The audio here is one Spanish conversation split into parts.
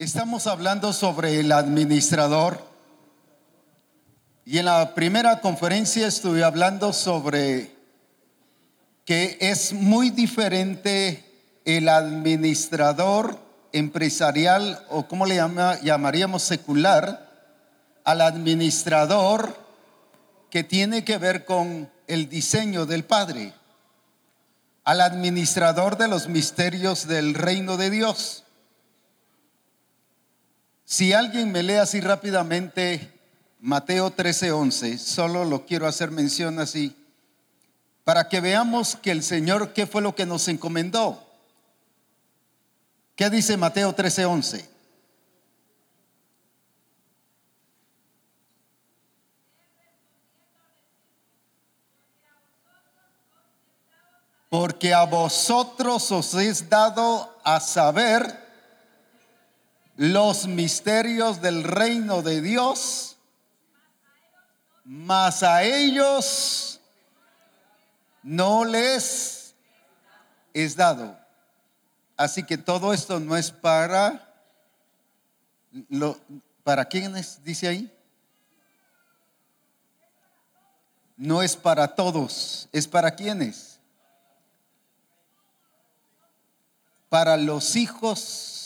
Estamos hablando sobre el administrador y en la primera conferencia estuve hablando sobre que es muy diferente el administrador empresarial o como le llamaríamos secular al administrador que tiene que ver con el diseño del Padre, al administrador de los misterios del reino de Dios. Si alguien me lee así rápidamente Mateo 13:11, solo lo quiero hacer mención así, para que veamos que el Señor, ¿qué fue lo que nos encomendó? ¿Qué dice Mateo 13:11? Porque a vosotros os es dado a saber los misterios del reino de Dios, mas a ellos no les es dado. Así que todo esto no es para lo, para quiénes dice ahí? No es para todos, es para quiénes? Para los hijos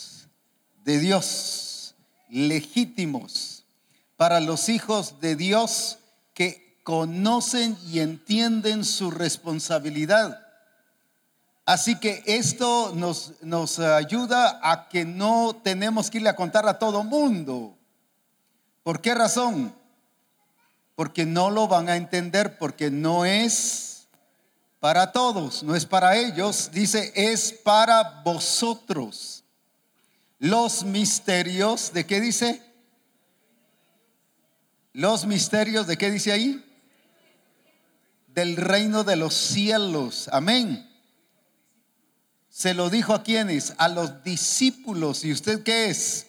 de Dios, legítimos, para los hijos de Dios que conocen y entienden su responsabilidad. Así que esto nos, nos ayuda a que no tenemos que irle a contar a todo mundo. ¿Por qué razón? Porque no lo van a entender, porque no es para todos, no es para ellos. Dice, es para vosotros los misterios, ¿de qué dice? Los misterios, ¿de qué dice ahí? Del reino de los cielos. Amén. Se lo dijo a quienes? A los discípulos. ¿Y usted qué es?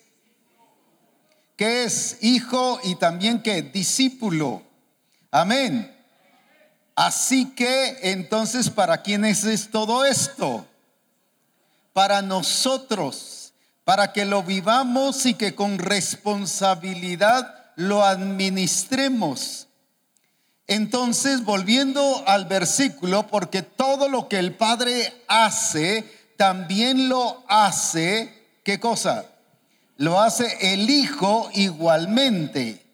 ¿Qué es? Hijo y también qué? Discípulo. Amén. Así que entonces, ¿para quiénes es todo esto? Para nosotros para que lo vivamos y que con responsabilidad lo administremos. Entonces, volviendo al versículo, porque todo lo que el Padre hace, también lo hace, ¿qué cosa? Lo hace el Hijo igualmente.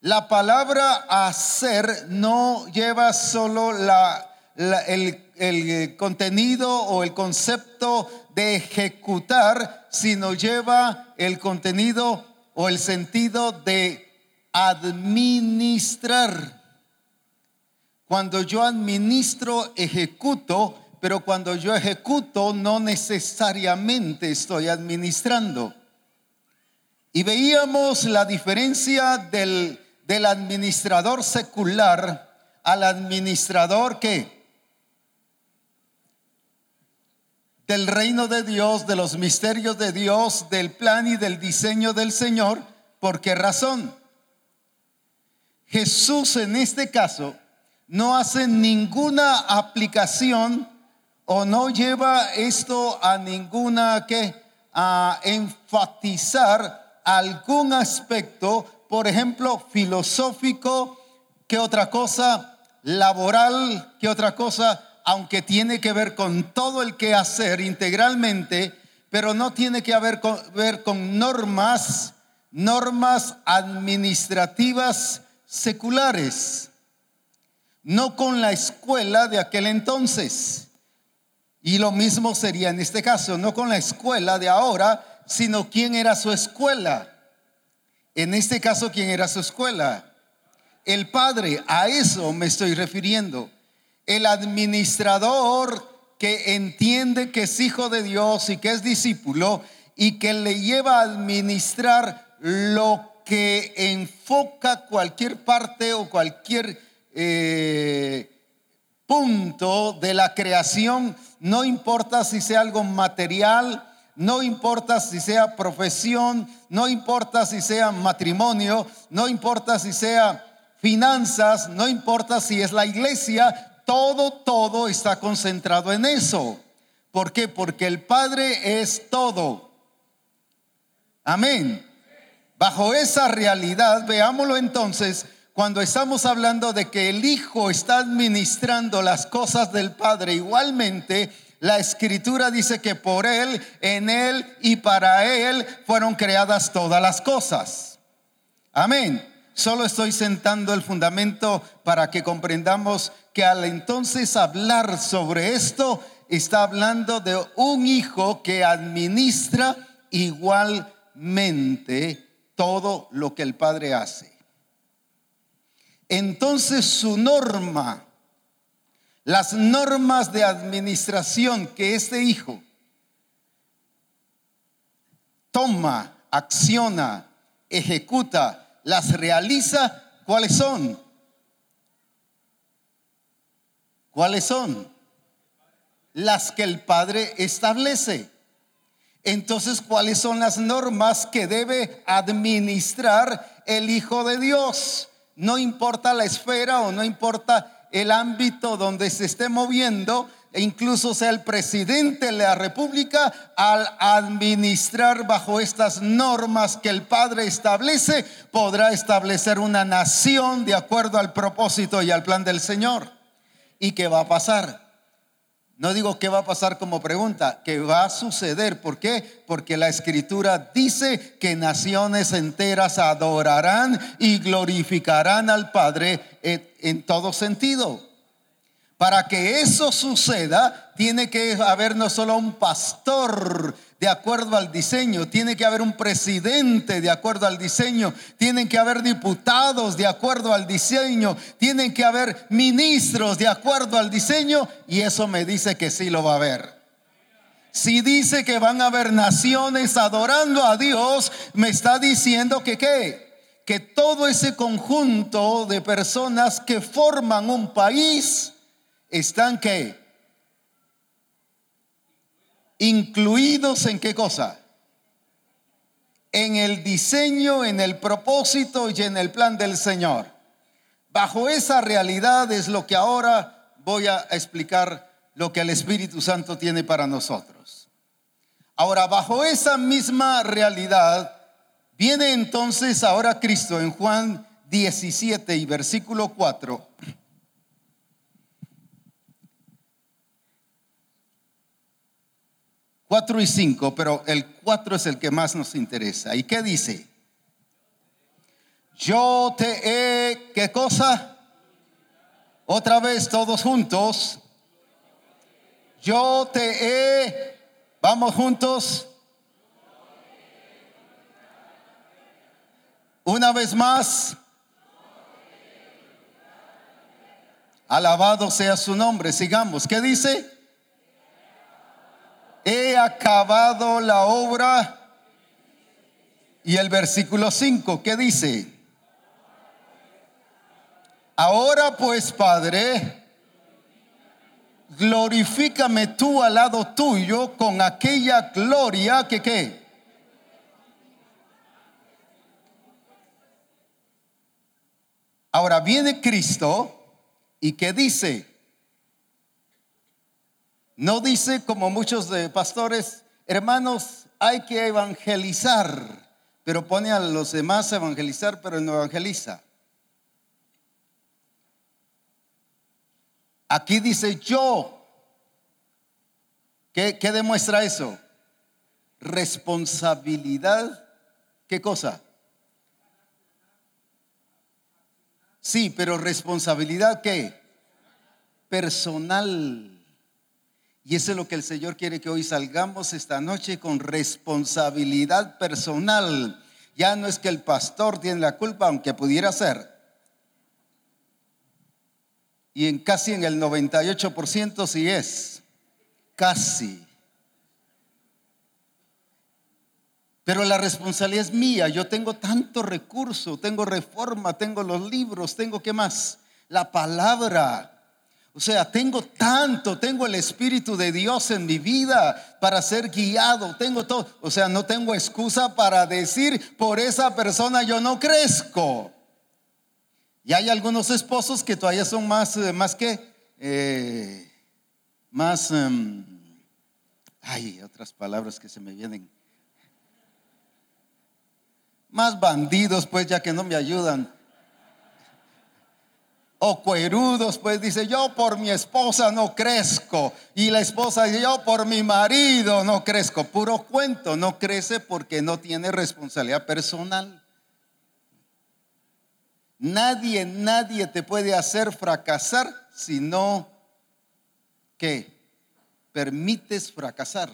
La palabra hacer no lleva solo la, el, el contenido o el concepto de ejecutar, sino lleva el contenido o el sentido de administrar. Cuando yo administro, ejecuto, pero cuando yo ejecuto no necesariamente estoy administrando. Y veíamos la diferencia del, del administrador secular al administrador que del reino de Dios, de los misterios de Dios, del plan y del diseño del Señor. ¿Por qué razón? Jesús en este caso no hace ninguna aplicación o no lleva esto a ninguna que a enfatizar algún aspecto, por ejemplo, filosófico, que otra cosa, laboral, que otra cosa, aunque tiene que ver con todo el que hacer integralmente, pero no tiene que ver con normas, normas administrativas seculares, no con la escuela de aquel entonces. Y lo mismo sería en este caso, no con la escuela de ahora, sino quién era su escuela. En este caso, ¿quién era su escuela? El Padre, a eso me estoy refiriendo el administrador que entiende que es hijo de Dios y que es discípulo y que le lleva a administrar lo que enfoca cualquier parte o cualquier eh, punto de la creación, no importa si sea algo material, no importa si sea profesión, no importa si sea matrimonio, no importa si sea finanzas, no importa si es la iglesia, todo, todo está concentrado en eso. ¿Por qué? Porque el Padre es todo. Amén. Bajo esa realidad, veámoslo entonces, cuando estamos hablando de que el Hijo está administrando las cosas del Padre, igualmente la escritura dice que por Él, en Él y para Él fueron creadas todas las cosas. Amén. Solo estoy sentando el fundamento para que comprendamos que al entonces hablar sobre esto, está hablando de un hijo que administra igualmente todo lo que el padre hace. Entonces su norma, las normas de administración que este hijo toma, acciona, ejecuta, las realiza, ¿cuáles son? ¿Cuáles son? Las que el Padre establece. Entonces, ¿cuáles son las normas que debe administrar el Hijo de Dios? No importa la esfera o no importa el ámbito donde se esté moviendo, e incluso sea el presidente de la República, al administrar bajo estas normas que el Padre establece, podrá establecer una nación de acuerdo al propósito y al plan del Señor. ¿Y qué va a pasar? No digo qué va a pasar como pregunta, que va a suceder. ¿Por qué? Porque la escritura dice que naciones enteras adorarán y glorificarán al Padre en, todo sentido. Para que eso suceda, tiene que haber no solo un pastor de acuerdo al diseño, tiene que haber un presidente de acuerdo al diseño, tienen que haber diputados de acuerdo al diseño, tienen que haber ministros de acuerdo al diseño y eso me dice que sí lo va a haber. Si dice que van a haber naciones adorando a Dios, me está diciendo que qué? Que todo ese conjunto de personas que forman un país están que incluidos en qué cosa? En el diseño, en el propósito y en el plan del Señor. Bajo esa realidad es lo que ahora voy a explicar lo que el Espíritu Santo tiene para nosotros. Ahora, bajo esa misma realidad, viene entonces ahora Cristo en Juan 17 y versículo 4 4 y 5, pero el 4 es el que más nos interesa. ¿Y qué dice? Yo te he, ¿qué cosa? Otra vez todos juntos. Yo te he, vamos juntos. Una vez más. Alabado sea su nombre. Sigamos. ¿Qué dice? He acabado la obra. Y el versículo 5, ¿qué dice? Ahora pues, Padre, glorifícame tú al lado tuyo con aquella gloria que qué. Ahora viene Cristo y que dice, no dice como muchos de pastores, hermanos, hay que evangelizar, pero pone a los demás a evangelizar, pero no evangeliza. Aquí dice yo. ¿Qué, ¿Qué, demuestra eso? Responsabilidad. ¿Qué cosa? Sí, pero responsabilidad qué? Personal. Y eso es lo que el Señor quiere que hoy salgamos esta noche con responsabilidad personal. Ya no es que el pastor tiene la culpa, aunque pudiera ser. Y en casi en el 98% sí es. Casi. Pero la responsabilidad es mía. Yo tengo tanto recurso, tengo reforma, tengo los libros, tengo qué más? La palabra. O sea, tengo tanto, tengo el Espíritu de Dios en mi vida para ser guiado, tengo todo. O sea, no tengo excusa para decir, por esa persona yo no crezco. Y hay algunos esposos que todavía son más, eh, más que, eh, más, em, hay otras palabras que se me vienen. Más bandidos, pues, ya que no me ayudan. O cuerudos, pues dice, yo por mi esposa no crezco. Y la esposa dice, yo por mi marido no crezco. Puro cuento, no crece porque no tiene responsabilidad personal. Nadie, nadie te puede hacer fracasar si no que permites fracasar.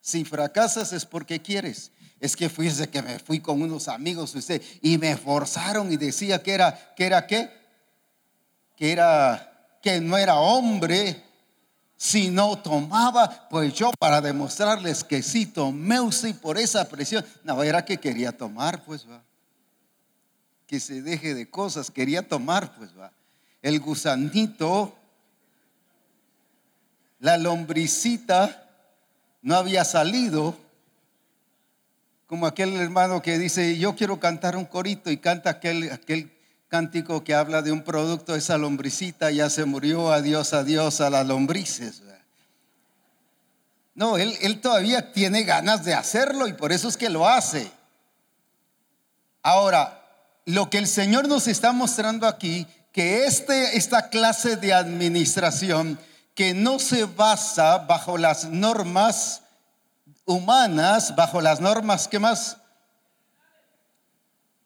Si fracasas es porque quieres. Es que fuiste que me fui con unos amigos usted y me forzaron y decía que era que era qué? Que era que no era hombre si no tomaba, pues yo para demostrarles que sí tomé y por esa presión, no era que quería tomar, pues va. Que se deje de cosas, quería tomar, pues va. El gusanito, la lombricita no había salido, como aquel hermano que dice, yo quiero cantar un corito y canta aquel, aquel cántico que habla de un producto, esa lombricita ya se murió, adiós, adiós a las lombrices. No, él, él todavía tiene ganas de hacerlo y por eso es que lo hace. Ahora, lo que el Señor nos está mostrando aquí, que este, esta clase de administración que no se basa bajo las normas humanas, bajo las normas que más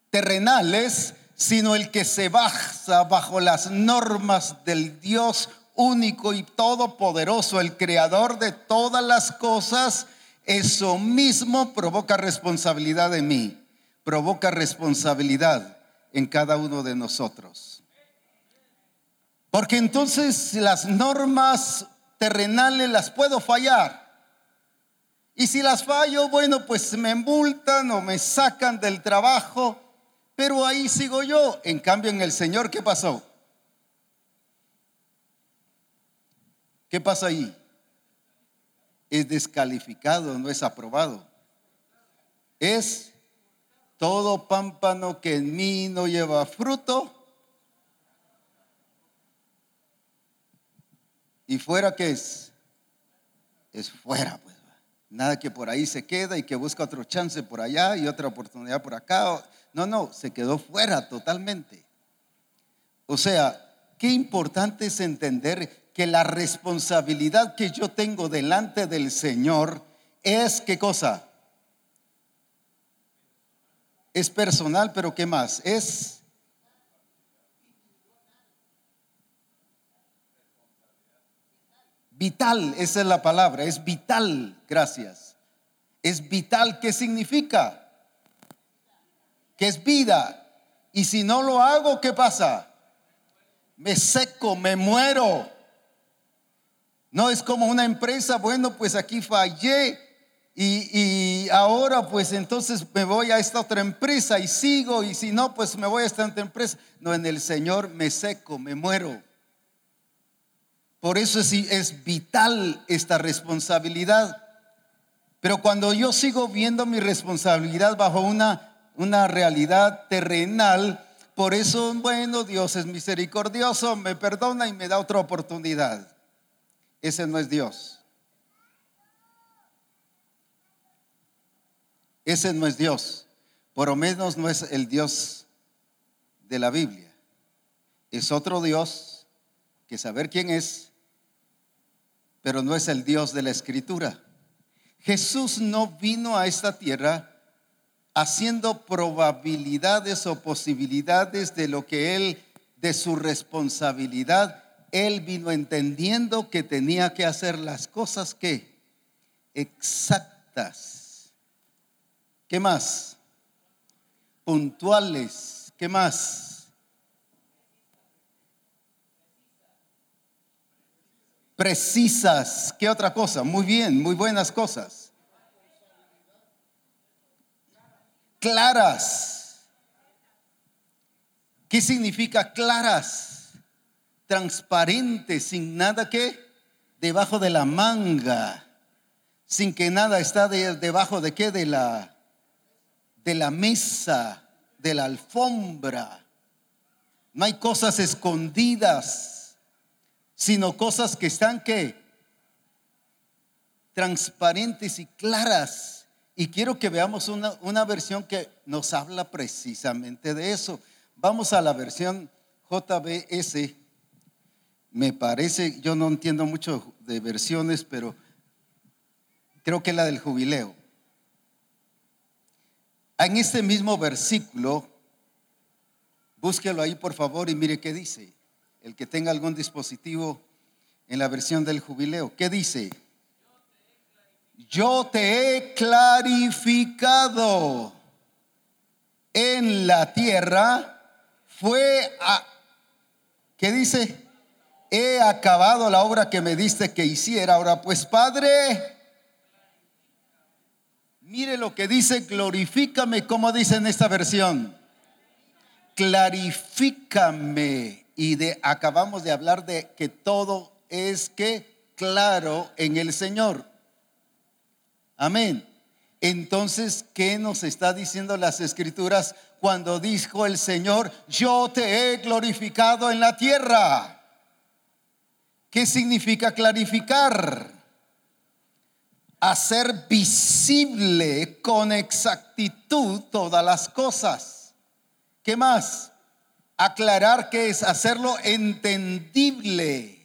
terrenales, sino el que se basa bajo las normas del Dios único y todopoderoso, el creador de todas las cosas, eso mismo provoca responsabilidad en mí provoca responsabilidad en cada uno de nosotros. Porque entonces las normas terrenales las puedo fallar. Y si las fallo, bueno, pues me multan o me sacan del trabajo, pero ahí sigo yo. En cambio, en el Señor, ¿qué pasó? ¿Qué pasa ahí? Es descalificado, no es aprobado. Es todo pámpano que en mí no lleva fruto, y fuera que es, es fuera, pues. Nada que por ahí se queda y que busca otro chance por allá y otra oportunidad por acá. No, no, se quedó fuera totalmente. O sea, qué importante es entender que la responsabilidad que yo tengo delante del Señor es qué cosa? es personal, pero ¿qué más? Es vital, esa es la palabra, es vital, gracias. Es vital, ¿qué significa? Que es vida. Y si no lo hago, ¿qué pasa? Me seco, me muero. No es como una empresa, bueno, pues aquí fallé, y, ahora pues entonces me voy a esta otra empresa y sigo y si no pues me voy a esta otra empresa. No, en el Señor me seco, me muero. Por eso es, es vital esta responsabilidad. Pero cuando yo sigo viendo mi responsabilidad bajo una, una realidad terrenal, por eso, bueno, Dios es misericordioso, me perdona y me da otra oportunidad. Ese no es Dios. Ese no es Dios. Por lo menos no es el Dios de la Biblia. Es otro Dios que saber quién es, pero no es el Dios de la Escritura. Jesús no vino a esta tierra haciendo probabilidades o posibilidades de lo que Él, de su responsabilidad. Él vino entendiendo que tenía que hacer las cosas que exactas ¿Qué más? Puntuales. ¿Qué más? Precisas. ¿Qué otra cosa? Muy bien, muy buenas cosas. Claras. ¿Qué significa claras? Transparentes, sin nada que debajo de la manga, sin que nada está debajo de qué de la de la mesa, de la alfombra. No hay cosas escondidas, sino cosas que están que transparentes y claras. Y quiero que veamos una, una versión que nos habla precisamente de eso. Vamos a la versión JBS. Me parece, yo no entiendo mucho de versiones, pero creo que la del jubileo. En este mismo versículo, búsquelo ahí por favor y mire qué dice. El que tenga algún dispositivo en la versión del jubileo, ¿qué dice? Yo te he clarificado en la tierra, fue a, ¿qué dice? He acabado la obra que me diste que hiciera. Ahora pues, Padre, Mire lo que dice, glorifícame, como dice en esta versión. Clarifícame. Y de, acabamos de hablar de que todo es que claro en el Señor. Amén. Entonces, ¿qué nos está diciendo las escrituras cuando dijo el Señor, yo te he glorificado en la tierra? ¿Qué significa clarificar? hacer visible con exactitud todas las cosas. ¿Qué más? Aclarar que es hacerlo entendible.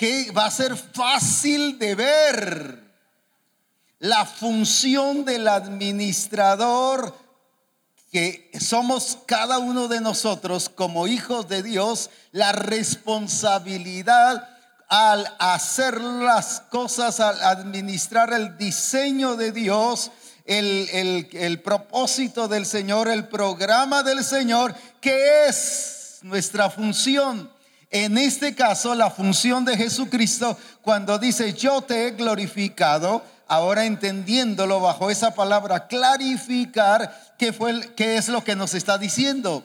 Que va a ser fácil de ver. La función del administrador que somos cada uno de nosotros como hijos de Dios, la responsabilidad al hacer las cosas, al administrar el diseño de Dios, el, propósito del Señor, el programa del Señor, que es nuestra función. En este caso, la función de Jesucristo, cuando dice, yo te he glorificado, ahora entendiéndolo bajo esa palabra, clarificar qué, fue, qué es lo que nos está diciendo.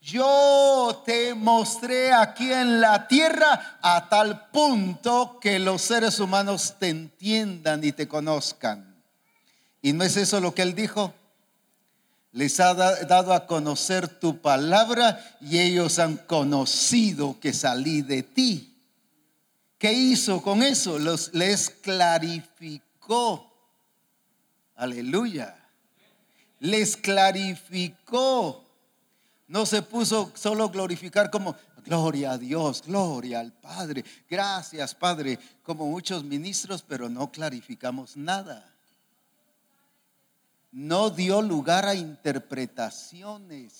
Yo te mostré aquí en la tierra a tal punto que los seres humanos te entiendan y te conozcan. ¿Y no es eso lo que él dijo? Les ha dado a conocer tu palabra y ellos han conocido que salí de ti. ¿Qué hizo con eso? Les clarificó. Aleluya. Les clarificó no se puso solo glorificar como gloria a Dios, gloria al Padre, gracias Padre, como muchos ministros, pero no clarificamos nada. No dio lugar a interpretaciones.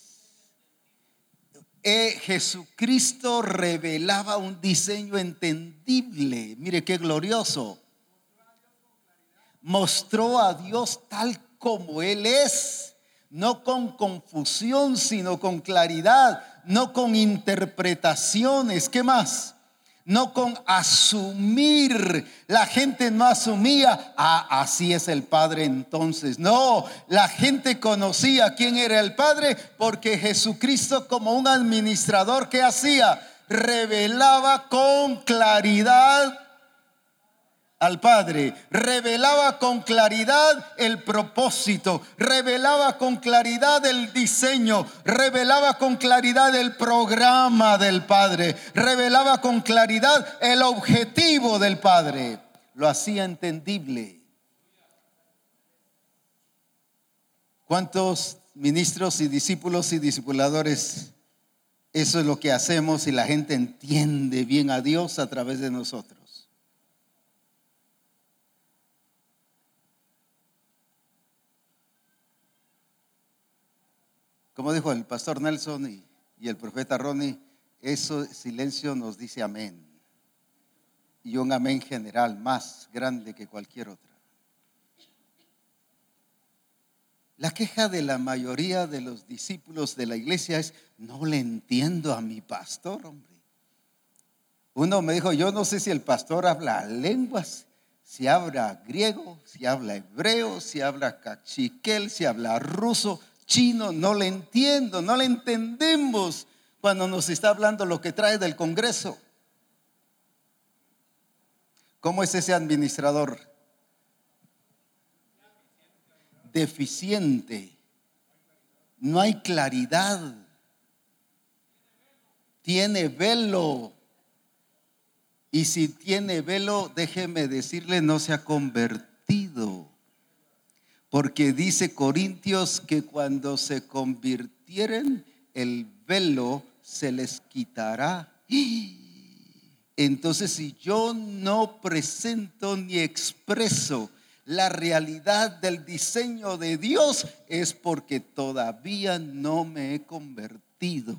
Eh, Jesucristo revelaba un diseño entendible. Mire qué glorioso. Mostró a Dios tal como Él es no con confusión, sino con claridad, no con interpretaciones. ¿Qué más? No con asumir. La gente no asumía, ah, así es el Padre entonces. No, la gente conocía quién era el Padre porque Jesucristo como un administrador que hacía, revelaba con claridad al Padre, revelaba con claridad el propósito, revelaba con claridad el diseño, revelaba con claridad el programa del Padre, revelaba con claridad el objetivo del Padre. Lo hacía entendible. ¿Cuántos ministros y discípulos y discipuladores? Eso es lo que hacemos y la gente entiende bien a Dios a través de nosotros. Como dijo el pastor Nelson y, el profeta Ronnie, eso silencio nos dice amén. Y un amén general más grande que cualquier otra. La queja de la mayoría de los discípulos de la iglesia es, no le entiendo a mi pastor, hombre. Uno me dijo, yo no sé si el pastor habla lenguas, si habla griego, si habla hebreo, si habla cachiquel, si habla ruso, chino, no le entiendo, no le entendemos cuando nos está hablando lo que trae del Congreso. ¿Cómo es ese administrador? Deficiente. No hay claridad. Tiene velo. Y si tiene velo, déjeme decirle, no se ha convertido. Porque dice Corintios que cuando se convirtieren, el velo se les quitará. Entonces, si yo no presento ni expreso la realidad del diseño de Dios, es porque todavía no me he convertido.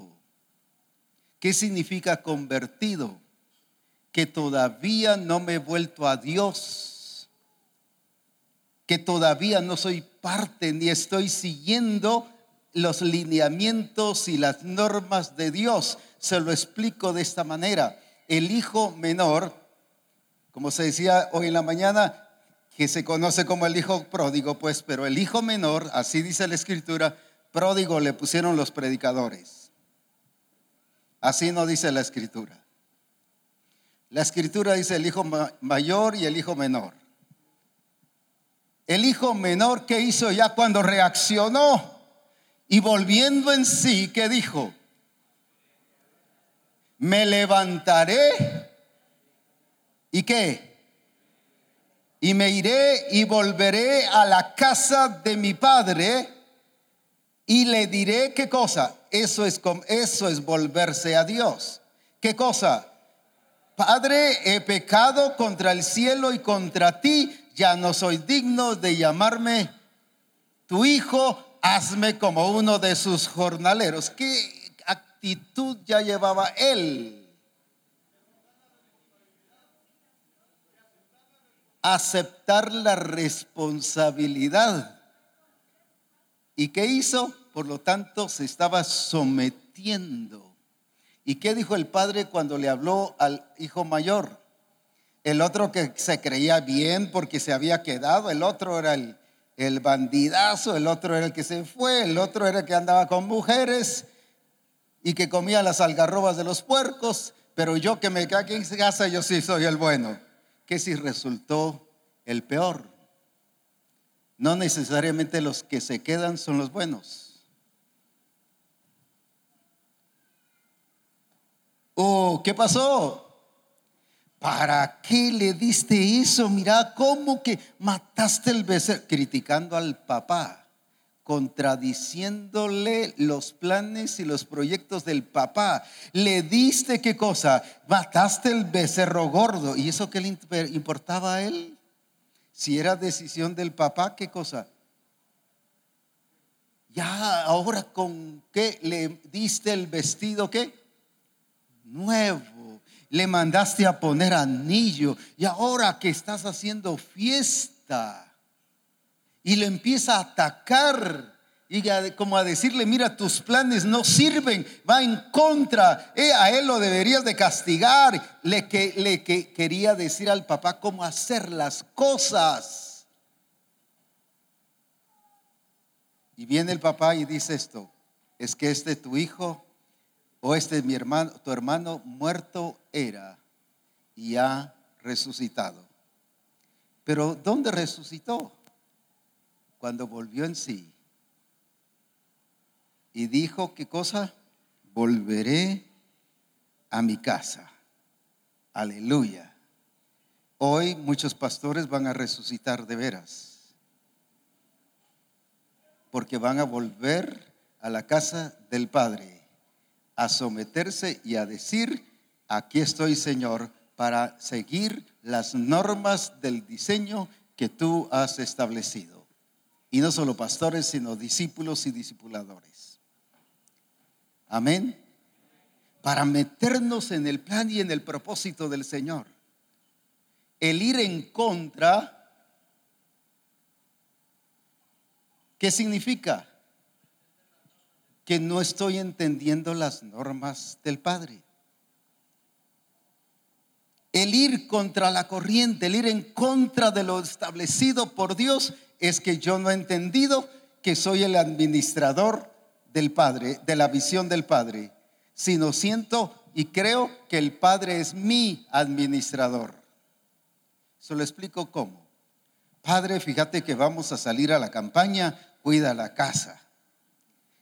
¿Qué significa convertido? Que todavía no me he vuelto a Dios, que todavía no soy parte ni estoy siguiendo los lineamientos y las normas de Dios. Se lo explico de esta manera. El hijo menor, como se decía hoy en la mañana, que se conoce como el hijo pródigo, pues, pero el hijo menor, así dice la escritura, pródigo le pusieron los predicadores. Así no dice la escritura. La escritura dice el hijo mayor y el hijo menor. El hijo menor, ¿qué hizo ya cuando reaccionó? Y volviendo en sí, ¿qué dijo? Me levantaré. ¿Y qué? Y me iré y volveré a la casa de mi padre y le diré qué cosa. Eso es, eso es volverse a Dios. ¿Qué cosa? Padre, he pecado contra el cielo y contra ti. Ya no soy digno de llamarme tu hijo hazme como uno de sus jornaleros. ¿Qué actitud ya llevaba él? Aceptar la responsabilidad. ¿Y qué hizo? Por lo tanto, se estaba sometiendo. ¿Y qué dijo el padre cuando le habló al hijo mayor? El otro que se creía bien porque se había quedado, el otro era el, el bandidazo, el otro era el que se fue, el otro era el que andaba con mujeres y que comía las algarrobas de los puercos, pero yo que me aquí en casa, yo sí soy el bueno. Que si resultó el peor. No necesariamente los que se quedan son los buenos. Oh, ¿qué pasó? ¿Para qué le diste eso? Mira cómo que mataste el becerro, criticando al papá, contradiciéndole los planes y los proyectos del papá. Le diste qué cosa? Mataste el becerro gordo. ¿Y eso qué le importaba a él? Si era decisión del papá, ¿qué cosa? Ya, ahora con qué le diste el vestido, ¿qué? Nuevo le mandaste a poner anillo y ahora que estás haciendo fiesta y le empieza a atacar y como a decirle, mira, tus planes no sirven, va en contra, eh, a él lo deberías de castigar. Le, que, le que, quería decir al papá cómo hacer las cosas. Y viene el papá y dice esto, es que este tu hijo o este es mi hermano, tu hermano muerto era y ha resucitado. Pero ¿dónde resucitó? Cuando volvió en sí. Y dijo, ¿qué cosa? Volveré a mi casa. Aleluya. Hoy muchos pastores van a resucitar de veras. Porque van a volver a la casa del Padre a someterse y a decir, aquí estoy Señor, para seguir las normas del diseño que tú has establecido. Y no solo pastores, sino discípulos y discipuladores. Amén. Para meternos en el plan y en el propósito del Señor. El ir en contra, ¿qué significa? Que no estoy entendiendo las normas del Padre. El ir contra la corriente, el ir en contra de lo establecido por Dios, es que yo no he entendido que soy el administrador del Padre, de la visión del Padre, sino siento y creo que el Padre es mi administrador. Se lo explico cómo. Padre, fíjate que vamos a salir a la campaña, cuida la casa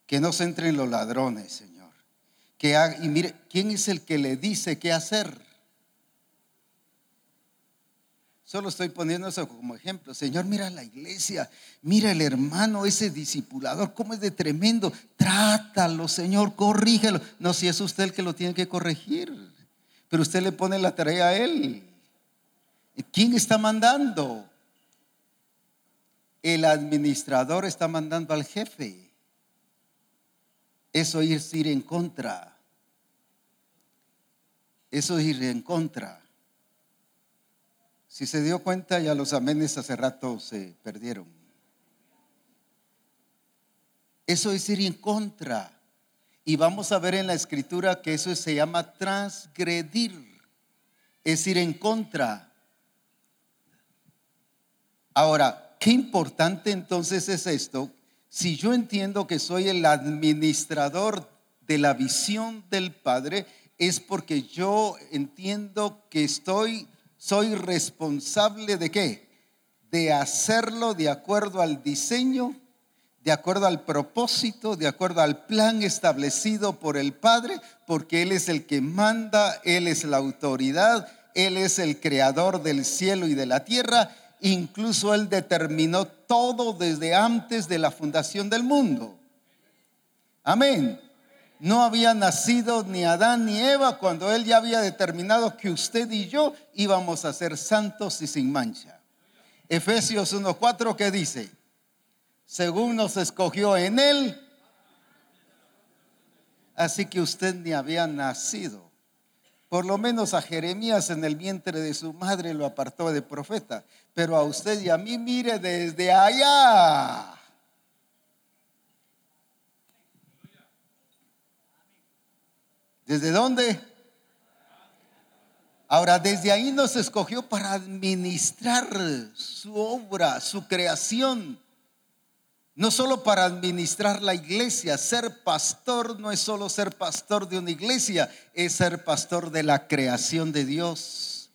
que no se entren los ladrones, Señor. Que y mire, ¿quién es el que le dice qué hacer? Solo estoy poniendo eso como ejemplo. Señor, mira la iglesia, mira el hermano, ese discipulador, cómo es de tremendo. Trátalo, Señor, corrígelo. No, si es usted el que lo tiene que corregir, pero usted le pone la tarea a él. ¿Quién está mandando? El administrador está mandando al jefe. Eso es ir en contra. Eso es ir en contra. Si se dio cuenta, ya los amenes hace rato se perdieron. Eso es ir en contra. Y vamos a ver en la escritura que eso se llama transgredir. Es ir en contra. Ahora, qué importante entonces es esto. Si yo entiendo que soy el administrador de la visión del Padre, es porque yo entiendo que estoy soy responsable de qué? De hacerlo de acuerdo al diseño, de acuerdo al propósito, de acuerdo al plan establecido por el Padre, porque Él es el que manda, Él es la autoridad, Él es el creador del cielo y de la tierra, incluso Él determinó todo desde antes de la fundación del mundo. Amén no había nacido ni Adán ni Eva cuando Él ya había determinado que usted y yo íbamos a ser santos y sin mancha. Efesios 1.4 que dice, según nos escogió en Él, así que usted ni había nacido. Por lo menos a Jeremías en el vientre de su madre lo apartó de profeta, pero a usted y a mí mire desde allá ¿Desde dónde? Ahora, desde ahí nos escogió para administrar su obra, su creación. No solo para administrar la iglesia, ser pastor no es solo ser pastor de una iglesia, es ser pastor de la creación de Dios.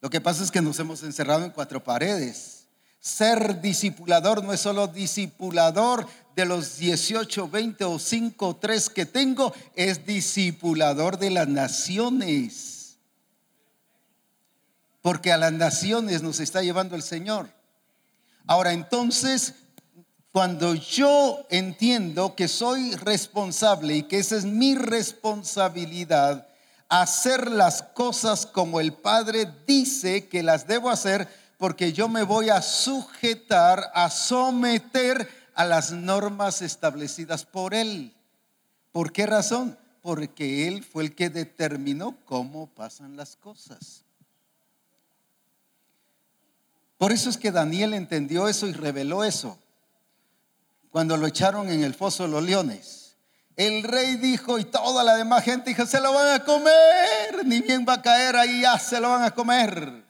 Lo que pasa es que nos hemos encerrado en cuatro paredes. Ser discipulador no es solo discipulador de los 18, 20 o 5 3 que tengo, es discipulador de las naciones. Porque a las naciones nos está llevando el Señor. Ahora entonces, cuando yo entiendo que soy responsable y que esa es mi responsabilidad, hacer las cosas como el Padre dice que las debo hacer, porque yo me voy a sujetar, a someter a las normas establecidas por Él. ¿Por qué razón? Porque Él fue el que determinó cómo pasan las cosas. Por eso es que Daniel entendió eso y reveló eso. Cuando lo echaron en el foso de los leones. El rey dijo y toda la demás gente dijo, se lo van a comer, ni bien va a caer ahí, ya se lo van a comer.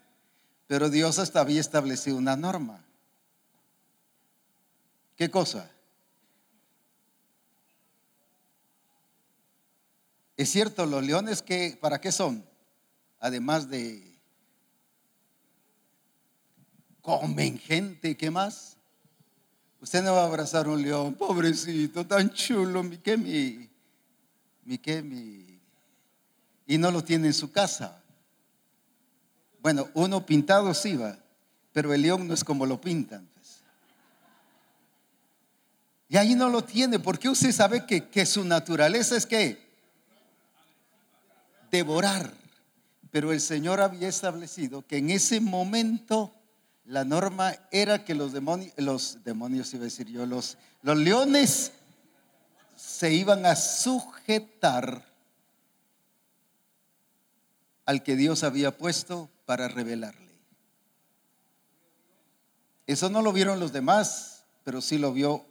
Pero Dios hasta había establecido una norma. ¿Qué cosa? Es cierto, los leones que para qué son? Además de comen gente, ¿qué más? Usted no va a abrazar un león, pobrecito, tan chulo, mi que mi, mi que y no lo tiene en su casa. Bueno, uno pintado sí va, pero el león no es como lo pintan. Y ahí no lo tiene, porque usted sabe que, que su naturaleza es que devorar. Pero el Señor había establecido que en ese momento la norma era que los demonios, los demonios iba a decir yo, los, los leones se iban a sujetar al que Dios había puesto para revelarle. Eso no lo vieron los demás, pero sí lo vio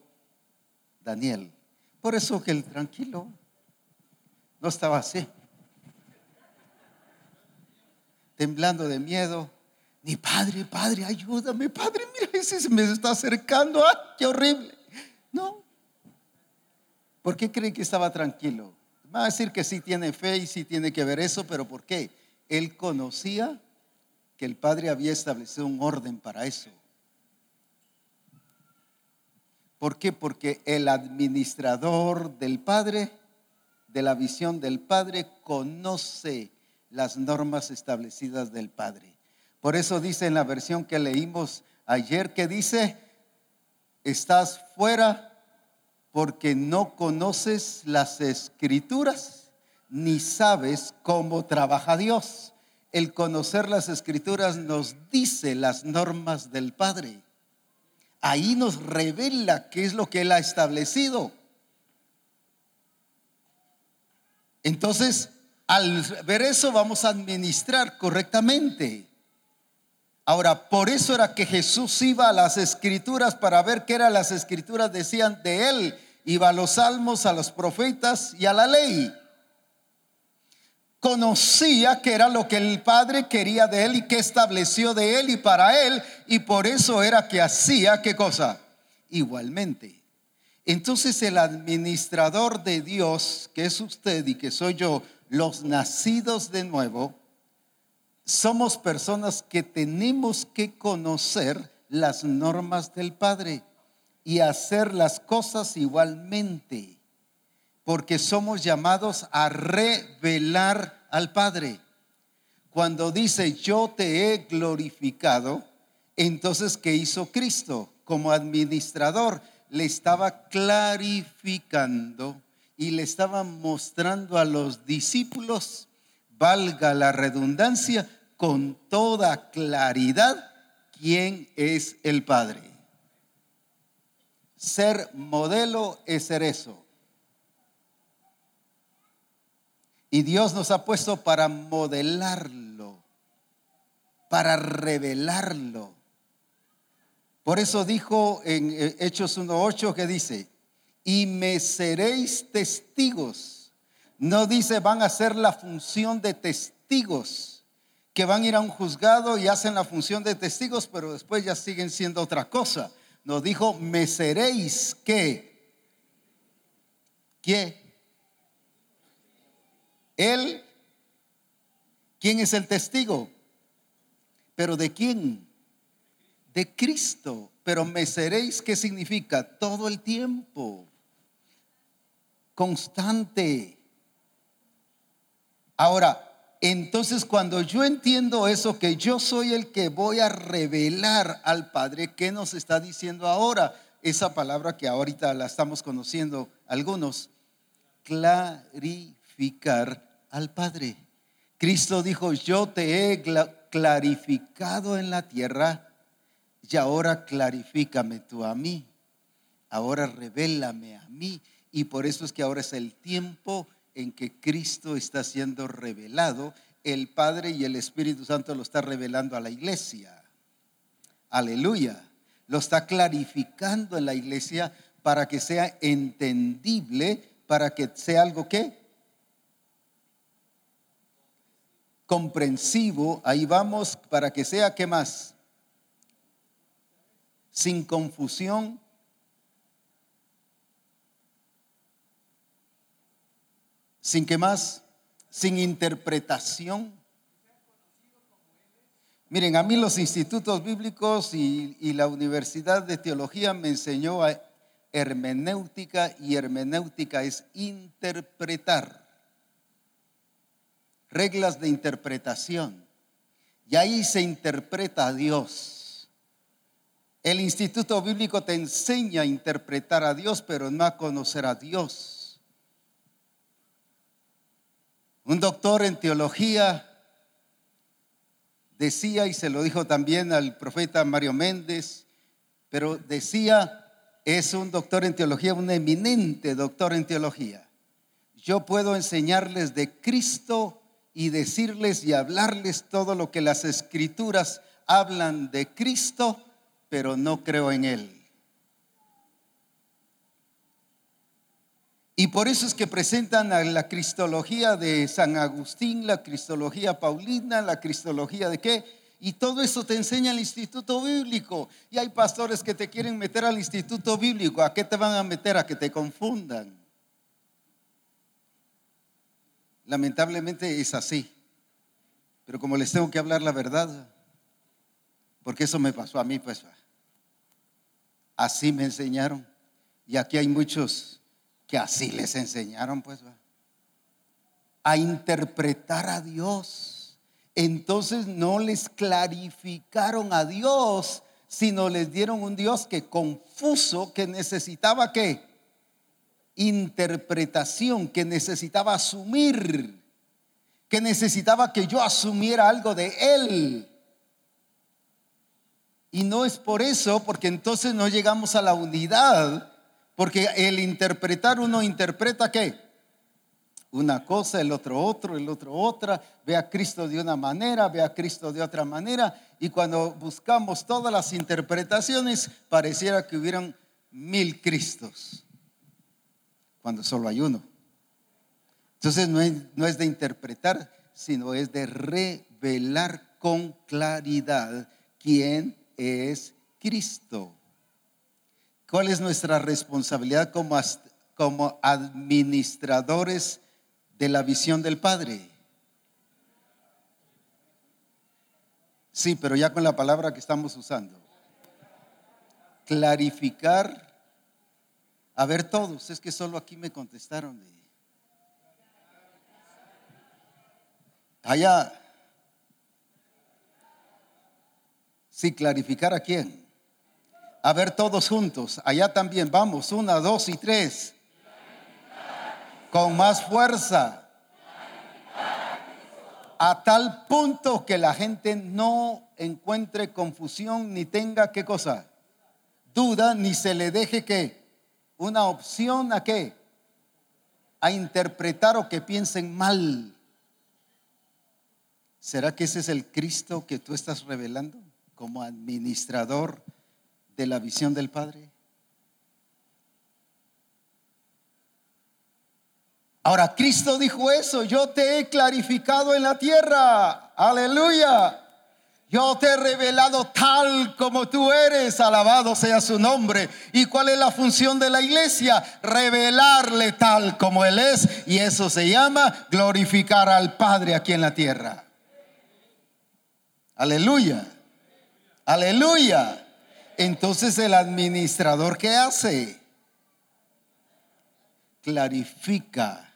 Daniel. Por eso que el tranquilo no estaba así, temblando de miedo. Ni padre, padre, ayúdame, padre, mira, ese se me está acercando, ¡ay, qué horrible! No. ¿Por qué cree que estaba tranquilo? Va a decir que sí tiene fe y sí tiene que ver eso, pero ¿por qué? Él conocía que el Padre había establecido un orden para eso. ¿Por qué? Porque el administrador del Padre, de la visión del Padre, conoce las normas establecidas del Padre. Por eso dice en la versión que leímos ayer que dice, estás fuera porque no conoces las escrituras ni sabes cómo trabaja Dios. El conocer las escrituras nos dice las normas del Padre. Ahí nos revela qué es lo que Él ha establecido. Entonces, al ver eso vamos a administrar correctamente. Ahora, por eso era que Jesús iba a las escrituras para ver qué eran las escrituras decían de él. Iba a los salmos, a los profetas y a la ley. Conocía que era lo que el Padre quería de él y que estableció de él y para él. Y por eso era que hacía qué cosa. Igualmente. Entonces el administrador de Dios, que es usted y que soy yo, los nacidos de nuevo, somos personas que tenemos que conocer las normas del Padre y hacer las cosas igualmente, porque somos llamados a revelar al Padre. Cuando dice yo te he glorificado, entonces ¿qué hizo Cristo como administrador? Le estaba clarificando y le estaba mostrando a los discípulos, valga la redundancia, con toda claridad quién es el Padre. Ser modelo es ser eso. Y Dios nos ha puesto para modelarlo, para revelarlo. Por eso dijo en eh, Hechos 1.8 que dice, y me seréis testigos. No dice van a ser la función de testigos que van a ir a un juzgado y hacen la función de testigos, pero después ya siguen siendo otra cosa. Nos dijo, me seréis que. ¿Qué? Él. ¿Quién es el testigo? ¿Pero de quién? De Cristo. Pero me seréis, ¿qué significa? Todo el tiempo. Constante. Ahora, entonces cuando yo entiendo eso, que yo soy el que voy a revelar al Padre, ¿qué nos está diciendo ahora? Esa palabra que ahorita la estamos conociendo algunos, clarificar al Padre. Cristo dijo, yo te he clarificado en la tierra y ahora clarifícame tú a mí. Ahora revélame a mí. Y por eso es que ahora es el tiempo en que Cristo está siendo revelado, el Padre y el Espíritu Santo lo está revelando a la iglesia. Aleluya. Lo está clarificando en la iglesia para que sea entendible, para que sea algo que comprensivo, ahí vamos, para que sea, ¿qué más? Sin confusión, sin que más, sin interpretación. Miren, a mí los institutos bíblicos y, y, la Universidad de Teología me enseñó a hermenéutica y hermenéutica es interpretar. Reglas de interpretación. Y ahí se interpreta a Dios. El instituto bíblico te enseña a interpretar a Dios, pero no a conocer a Dios. Un doctor en teología decía, y se lo dijo también al profeta Mario Méndez, pero decía, es un doctor en teología, un eminente doctor en teología. Yo puedo enseñarles de Cristo y decirles y hablarles todo lo que las escrituras hablan de Cristo, pero no creo en Él. Y por eso es que presentan a la cristología de San Agustín, la cristología paulina, la cristología de qué. Y todo eso te enseña el instituto bíblico. Y hay pastores que te quieren meter al instituto bíblico. ¿A qué te van a meter? A que te confundan. Lamentablemente es así. Pero como les tengo que hablar la verdad, porque eso me pasó a mí, pues así me enseñaron. Y aquí hay muchos que así les enseñaron, pues, a interpretar a Dios. entonces no les clarificaron a Dios, sino les dieron un Dios que confuso, que necesitaba qué? Interpretación, que necesitaba asumir, que necesitaba que yo asumiera algo de Él. Y no es por eso, porque entonces no llegamos a la unidad, porque el interpretar uno interpreta qué? Una cosa, el otro otro, el otro otra, ve a Cristo de una manera, ve a Cristo de otra manera, y cuando buscamos todas las interpretaciones, pareciera que hubieran mil Cristos, cuando solo hay uno. Entonces no es, no es de interpretar, sino es de revelar con claridad quién es Cristo. ¿Cuál es nuestra responsabilidad como, como administradores de la visión del Padre? Sí, pero ya con la palabra que estamos usando. Clarificar. A ver todos, es que solo aquí me contestaron. Allá. Sí, clarificar a quién. A ver todos juntos. Allá también. Vamos. Una, dos y tres. Con más fuerza. A tal punto que la gente no encuentre confusión ni tenga qué cosa. Duda ni se le deje que una opción a qué. A interpretar o que piensen mal. ¿Será que ese es el Cristo que tú estás revelando? como administrador de la visión del Padre? Ahora, Cristo dijo eso, yo te he clarificado en la tierra, aleluya. Yo te he revelado tal como tú eres, alabado sea su nombre. ¿Y cuál es la función de la iglesia? Revelarle tal como Él es. Y eso se llama glorificar al Padre aquí en la tierra. Aleluya. Aleluya. Entonces el administrador ¿qué hace? Clarifica.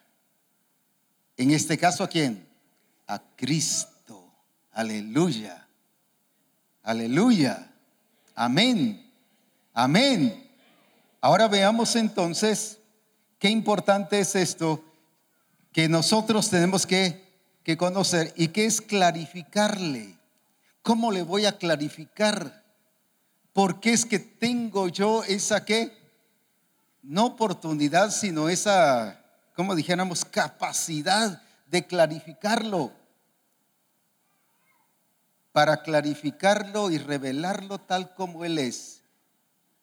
En este caso a quién? A Cristo. Aleluya. Aleluya. Amén. Amén. Ahora veamos entonces qué importante es esto que nosotros tenemos que, que conocer y que es clarificarle. ¿Cómo le voy a clarificar? ¿Por qué es que tengo yo esa qué? No oportunidad, sino esa, como dijéramos, capacidad de clarificarlo. Para clarificarlo y revelarlo tal como Él es.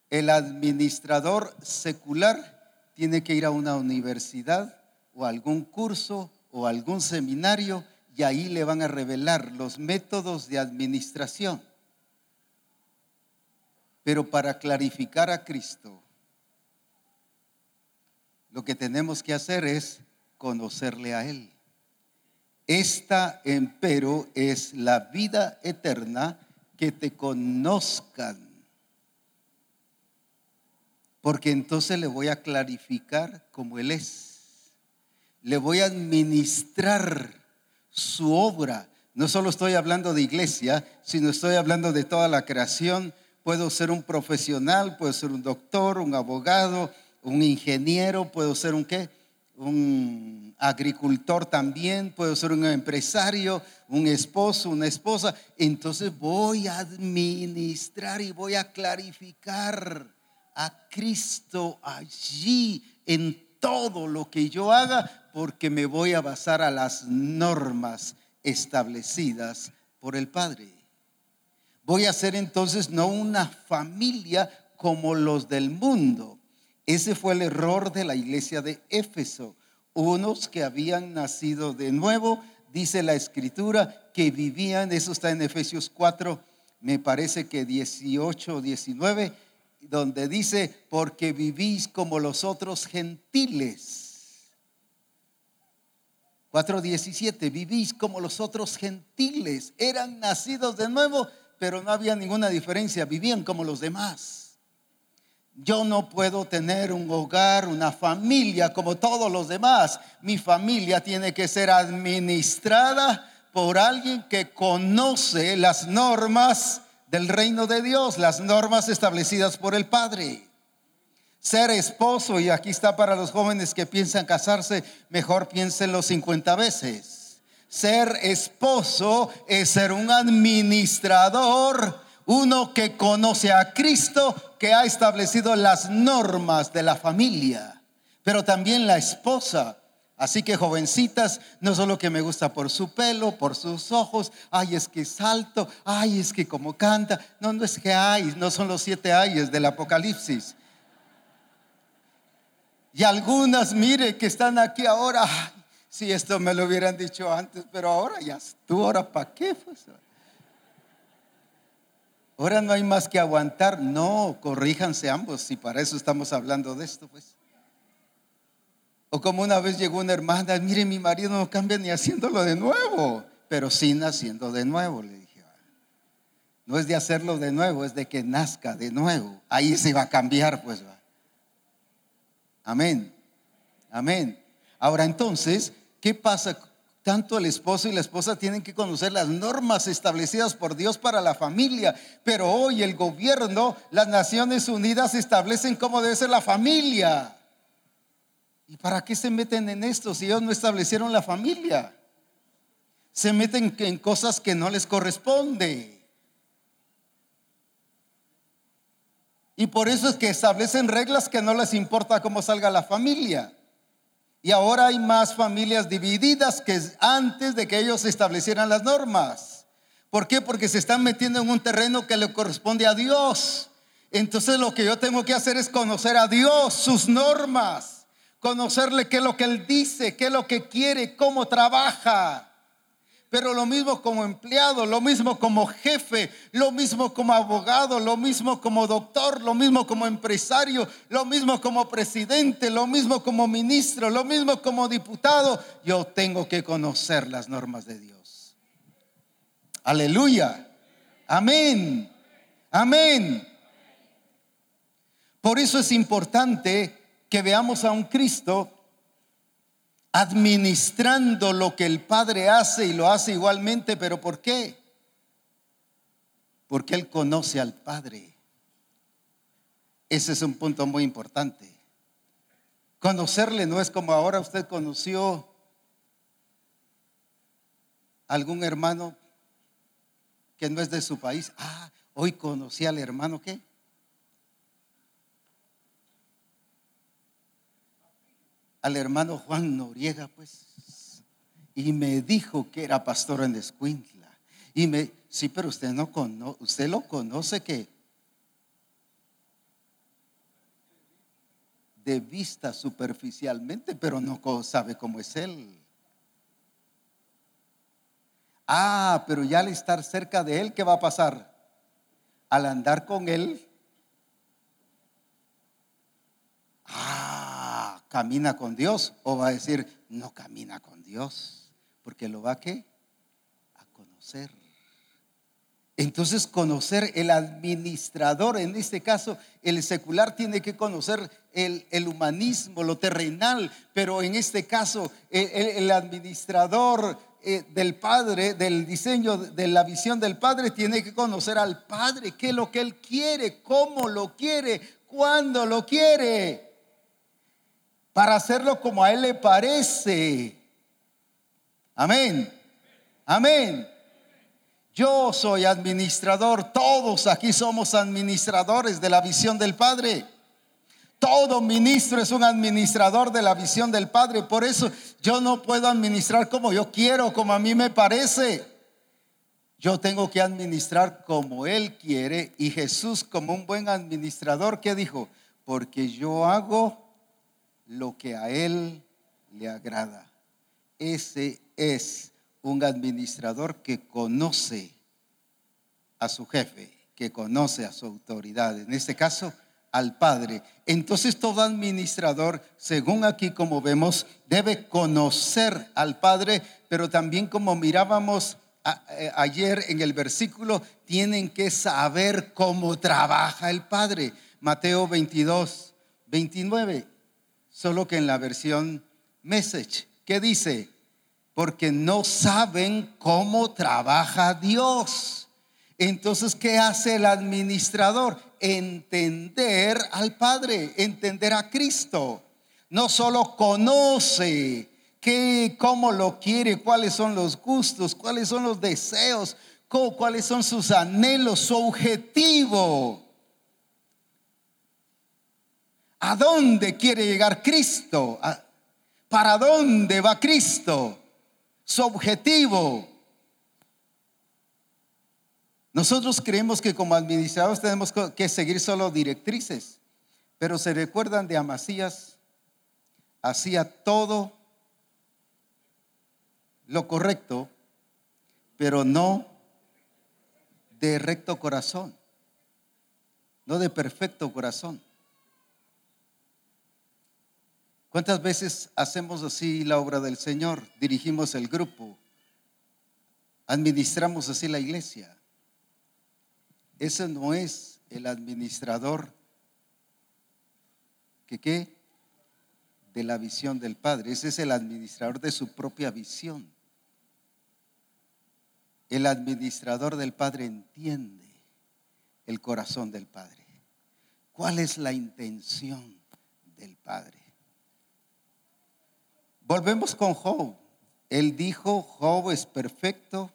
El administrador secular tiene que ir a una universidad o algún curso o algún seminario y ahí le van a revelar los métodos de administración. Pero para clarificar a Cristo, lo que tenemos que hacer es conocerle a Él. Esta, empero, es la vida eterna, que te conozcan. Porque entonces le voy a clarificar como Él es. Le voy a administrar su obra. No solo estoy hablando de iglesia, sino estoy hablando de toda la creación. Puedo ser un profesional, puedo ser un doctor, un abogado, un ingeniero, puedo ser un qué? Un agricultor también, puedo ser un empresario, un esposo, una esposa. Entonces voy a administrar y voy a clarificar a Cristo allí en todo lo que yo haga porque me voy a basar a las normas establecidas por el Padre. Voy a ser entonces no una familia como los del mundo. Ese fue el error de la iglesia de Éfeso. Unos que habían nacido de nuevo, dice la escritura, que vivían, eso está en Efesios 4, me parece que 18 o 19, donde dice, porque vivís como los otros gentiles 4.17, vivís como los otros gentiles, eran nacidos de nuevo, pero no había ninguna diferencia, vivían como los demás. Yo no puedo tener un hogar, una familia como todos los demás. Mi familia tiene que ser administrada por alguien que conoce las normas del reino de Dios, las normas establecidas por el Padre. Ser esposo, y aquí está para los jóvenes que piensan casarse, mejor piénsenlo 50 veces. Ser esposo es ser un administrador, uno que conoce a Cristo, que ha establecido las normas de la familia, pero también la esposa Así que jovencitas, no solo que me gusta por su pelo, por sus ojos, ay, es que salto, ay, es que como canta. No, no es que hay, no son los siete ayes del Apocalipsis. Y algunas, mire, que están aquí ahora, si esto me lo hubieran dicho antes, pero ahora ya, tú ahora para qué? Pues? Ahora no hay más que aguantar. No, corríjanse ambos, si para eso estamos hablando de esto, pues. O como una vez llegó una hermana, mire, mi marido no cambia ni haciéndolo de nuevo, pero sí naciendo de nuevo, le dije. No es de hacerlo de nuevo, es de que nazca de nuevo. Ahí se va a cambiar, pues va. Amén. Amén. Ahora entonces, ¿qué pasa? Tanto el esposo y la esposa tienen que conocer las normas establecidas por Dios para la familia, pero hoy el gobierno, las Naciones Unidas establecen cómo debe ser la familia. ¿Y para qué se meten en esto si ellos no establecieron la familia? Se meten en cosas que no les corresponde. Y por eso es que establecen reglas que no les importa cómo salga la familia. Y ahora hay más familias divididas que antes de que ellos establecieran las normas. ¿Por qué? Porque se están metiendo en un terreno que le corresponde a Dios. Entonces lo que yo tengo que hacer es conocer a Dios, sus normas conocerle qué es lo que Él dice, qué es lo que quiere, cómo trabaja. Pero lo mismo como empleado, lo mismo como jefe, lo mismo como abogado, lo mismo como doctor, lo mismo como empresario, lo mismo como presidente, lo mismo como ministro, lo mismo como diputado. Yo tengo que conocer las normas de Dios. Aleluya. Amén. Amén. Por eso es importante que veamos a un Cristo administrando lo que el Padre hace y lo hace igualmente, pero ¿por qué? Porque Él conoce al Padre. Ese es un punto muy importante. Conocerle no es como ahora usted conoció algún hermano que no es de su país. Ah, hoy conocí al hermano que al hermano Juan Noriega, pues, y me dijo que era pastor en Escuintla. Y me, sí, pero usted no conoce, usted lo conoce que de vista superficialmente, pero no sabe cómo es él. Ah, pero ya al estar cerca de él, ¿qué va a pasar? Al andar con él. Ah, camina con Dios o va a decir, no camina con Dios, porque lo va a qué? A conocer. Entonces conocer el administrador, en este caso el secular tiene que conocer el, humanismo, lo terrenal, pero en este caso el, administrador eh, del Padre, del diseño, de la visión del Padre, tiene que conocer al Padre, qué es lo que Él quiere, cómo lo quiere, cuándo lo quiere para hacerlo como a Él le parece. Amén. Amén. Yo soy administrador, todos aquí somos administradores de la visión del Padre. Todo ministro es un administrador de la visión del Padre. Por eso yo no puedo administrar como yo quiero, como a mí me parece. Yo tengo que administrar como Él quiere. Y Jesús como un buen administrador, ¿qué dijo? Porque yo hago lo que a Él le agrada. Ese es un administrador que conoce a su jefe, que conoce a su autoridad, en este caso al Padre. Entonces todo administrador, según aquí como vemos, debe conocer al Padre, pero también como mirábamos eh, ayer en el versículo, tienen que saber cómo trabaja el Padre. Mateo 22, 29 solo que en la versión message. ¿Qué dice? porque no saben cómo trabaja Dios. Entonces, ¿qué hace el administrador? Entender al Padre, entender a Cristo. No solo conoce qué, cómo lo quiere, cuáles son los gustos, cuáles son los deseos, cuáles son sus anhelos, su objetivo. ¿A dónde quiere llegar Cristo? ¿Para dónde va Cristo? Su objetivo. Nosotros creemos que como administradores tenemos que seguir solo directrices, pero se recuerdan de Amasías, hacía todo lo correcto, pero no de recto corazón, no de perfecto corazón. ¿Cuántas veces hacemos así la obra del Señor? Dirigimos el grupo, administramos así la iglesia. Ese no es el administrador que qué? De la visión del Padre. Ese es el administrador de su propia visión. El administrador del Padre entiende el corazón del Padre. ¿Cuál es la intención del Padre? Volvemos con Job. Él dijo, Job es perfecto,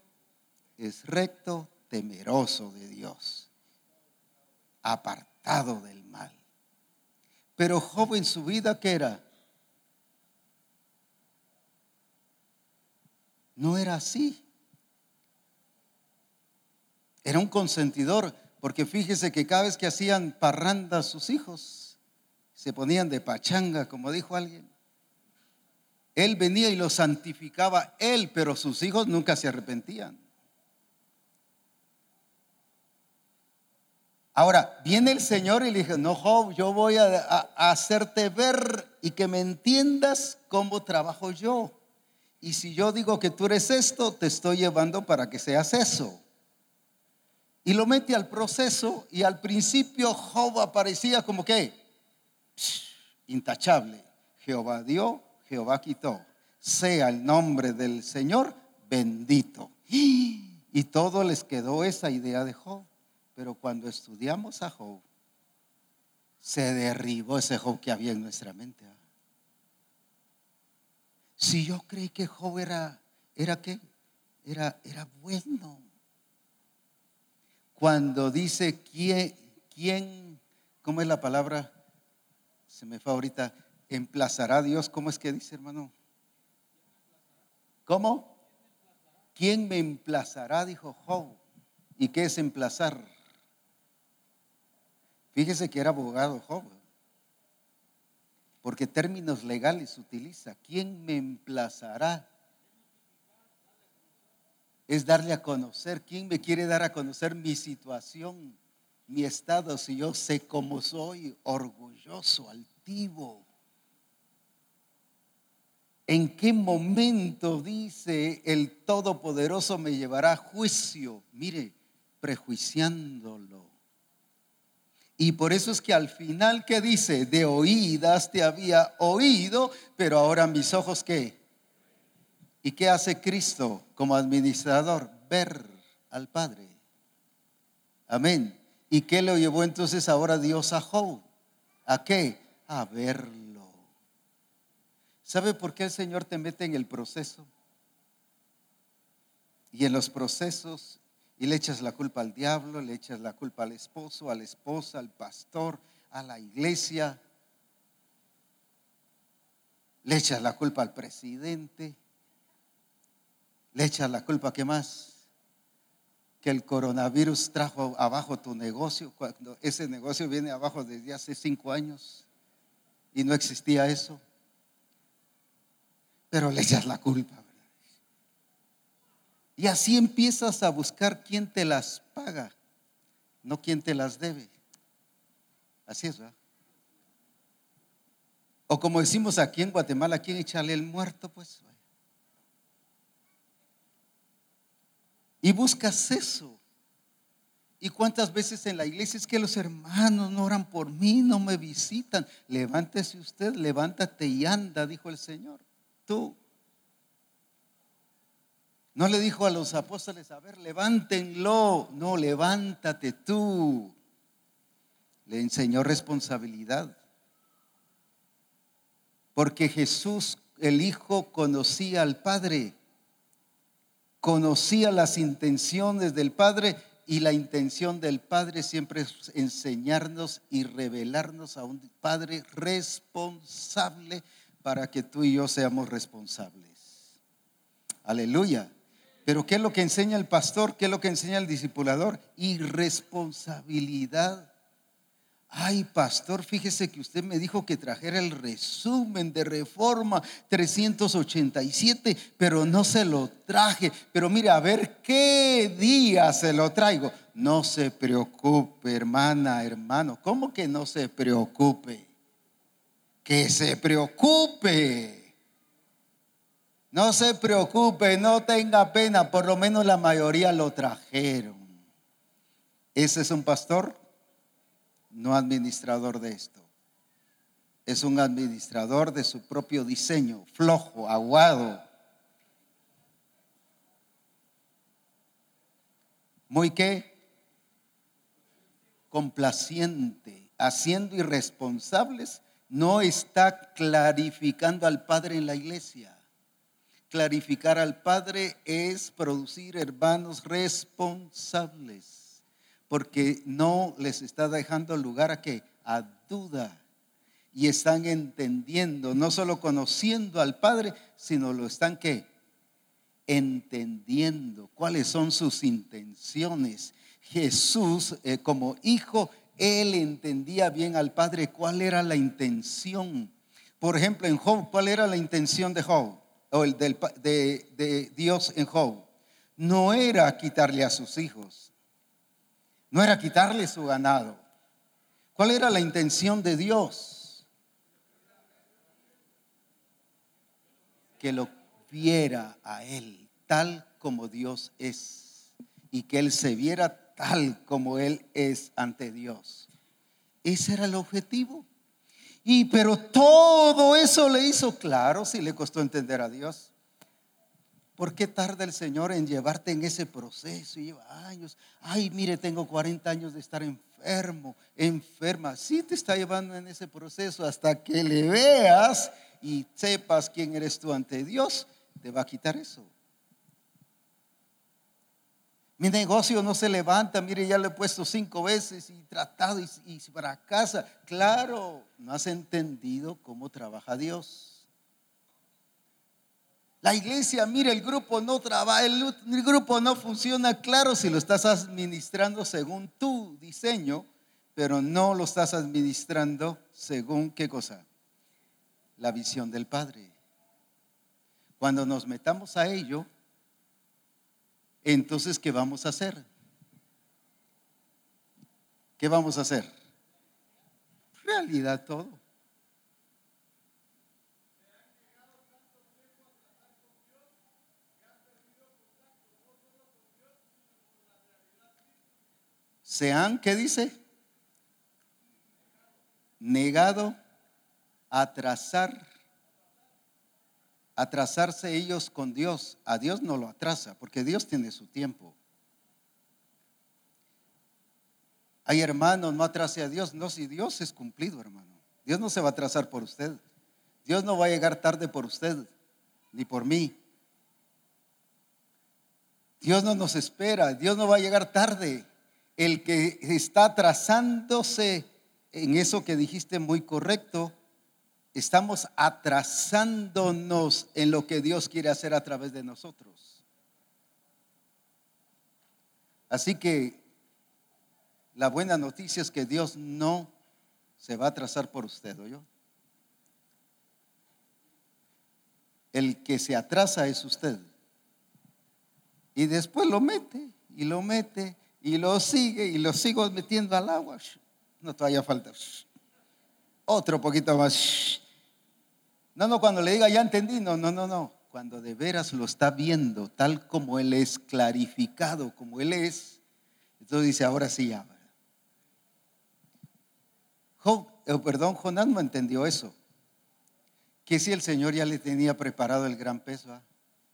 es recto, temeroso de Dios, apartado del mal. Pero Job en su vida, ¿qué era? No era así. Era un consentidor, porque fíjese que cada vez que hacían parranda sus hijos, se ponían de pachanga, como dijo alguien. Él venía y lo santificaba él, pero sus hijos nunca se arrepentían. Ahora, viene el Señor y le dice, no, Job, yo voy a, hacerte ver y que me entiendas cómo trabajo yo. Y si yo digo que tú eres esto, te estoy llevando para que seas eso. Y lo mete al proceso y al principio Job aparecía como que intachable. Jehová dio, Jehová quitó. Sea el nombre del Señor bendito. Y todo les quedó esa idea de Job. Pero cuando estudiamos a Job, se derribó ese Job que había en nuestra mente. ¿ah? Si yo creí que Job era, ¿era qué? Era, era bueno cuando dice quién, quién, ¿cómo es la palabra? Se me fue ahorita, emplazará a Dios, ¿cómo es que dice hermano? ¿Cómo? ¿Quién me emplazará? Dijo Job. ¿Y qué es emplazar? Fíjese que era abogado Job, porque términos legales utiliza. ¿Quién me emplazará? es darle a conocer. ¿Quién me quiere dar a conocer mi situación, mi estado, si yo sé cómo soy, orgulloso, altivo? ¿En qué momento dice el Todopoderoso me llevará a juicio? Mire, prejuiciándolo. Y por eso es que al final que dice, de oídas te había oído, pero ahora mis ojos qué? ¿Y qué hace Cristo como administrador? Ver al Padre. Amén. ¿Y qué lo llevó entonces ahora Dios a Job? ¿A qué? A verlo. ¿Sabe por qué el Señor te mete en el proceso? Y en los procesos, y le echas la culpa al diablo, le echas la culpa al esposo, a la esposa, al pastor, a la iglesia, le echas la culpa al presidente, le echas la culpa, ¿qué más? Que el coronavirus trajo abajo tu negocio, cuando ese negocio viene abajo desde hace cinco años y no existía eso. Pero le echas la culpa. Y así empiezas a buscar quién te las paga, no quién te las debe. Así es, ¿verdad? O como decimos aquí en Guatemala, ¿quién echarle el muerto? Pues Y buscas eso. ¿Y cuántas veces en la iglesia es que los hermanos no oran por mí, no me visitan? Levántese usted, levántate y anda, dijo el Señor. Tú. No le dijo a los apóstoles, a ver, levántenlo. No, levántate tú. Le enseñó responsabilidad. Porque Jesús, el Hijo, conocía al Padre. Conocía las intenciones del Padre y la intención del Padre siempre es enseñarnos y revelarnos a un Padre responsable para que tú y yo seamos responsables. Aleluya. Pero ¿qué es lo que enseña el pastor? ¿Qué es lo que enseña el discipulador? Irresponsabilidad. Ay, pastor, fíjese que usted me dijo que trajera el resumen de Reforma 387, pero no se lo traje. Pero mire, a ver qué día se lo traigo. No se preocupe, hermana, hermano. ¿Cómo que no se preocupe? Que se preocupe. No se preocupe, no tenga pena, por lo menos la mayoría lo trajeron. Ese es un pastor, no administrador de esto. Es un administrador de su propio diseño, flojo, aguado. Muy qué? Complaciente, haciendo irresponsables, no está clarificando al Padre en la iglesia. Clarificar al Padre es producir hermanos responsables, porque no les está dejando lugar a que a duda. Y están entendiendo, no solo conociendo al Padre, sino lo están entendiendo cuáles son sus intenciones. Jesús eh, como hijo, él entendía bien al Padre cuál era la intención. Por ejemplo, en Job, ¿cuál era la intención de Job? o el de, de Dios en Job, no era quitarle a sus hijos, no era quitarle su ganado. ¿Cuál era la intención de Dios? Que lo viera a Él tal como Dios es y que Él se viera tal como Él es ante Dios. Ese era el objetivo. Y pero todo eso le hizo claro si le costó entender a Dios. ¿Por qué tarda el Señor en llevarte en ese proceso? Y lleva años. Ay, mire, tengo 40 años de estar enfermo, enferma. Sí te está llevando en ese proceso hasta que le veas y sepas quién eres tú ante Dios, te va a quitar eso. Mi negocio no se levanta, mire, ya lo he puesto cinco veces y tratado y, y para casa. Claro, no has entendido cómo trabaja Dios. La iglesia, mire, el grupo no trabaja, el, el, grupo no funciona, claro, si lo estás administrando según tu diseño, pero no lo estás administrando según qué cosa? La visión del Padre. Cuando nos metamos a ello, entonces, ¿qué vamos a hacer? ¿Qué vamos a hacer? Realidad todo. Se han, ¿qué dice? Negado, atrasar atrasarse ellos con Dios. A Dios no lo atrasa, porque Dios tiene su tiempo. Hay hermanos, no atrase a Dios. No, si Dios es cumplido, hermano. Dios no se va a atrasar por usted. Dios no va a llegar tarde por usted, ni por mí. Dios no nos espera, Dios no va a llegar tarde. El que está atrasándose en eso que dijiste muy correcto, estamos atrasándonos en lo que Dios quiere hacer a través de nosotros. Así que la buena noticia es que Dios no se va a atrasar por usted, ¿o yo? El que se atrasa es usted. Y después lo mete y lo mete y lo sigue y lo sigo metiendo al agua. No todavía falta. Otro poquito más. No, no, cuando le diga ya entendí, no, no, no, no. Cuando de veras lo está viendo tal como Él es, clarificado como Él es, entonces dice, ahora sí ya. Eh, perdón, Jonás no entendió eso. Que si el Señor ya le tenía preparado el gran peso, ¿ah?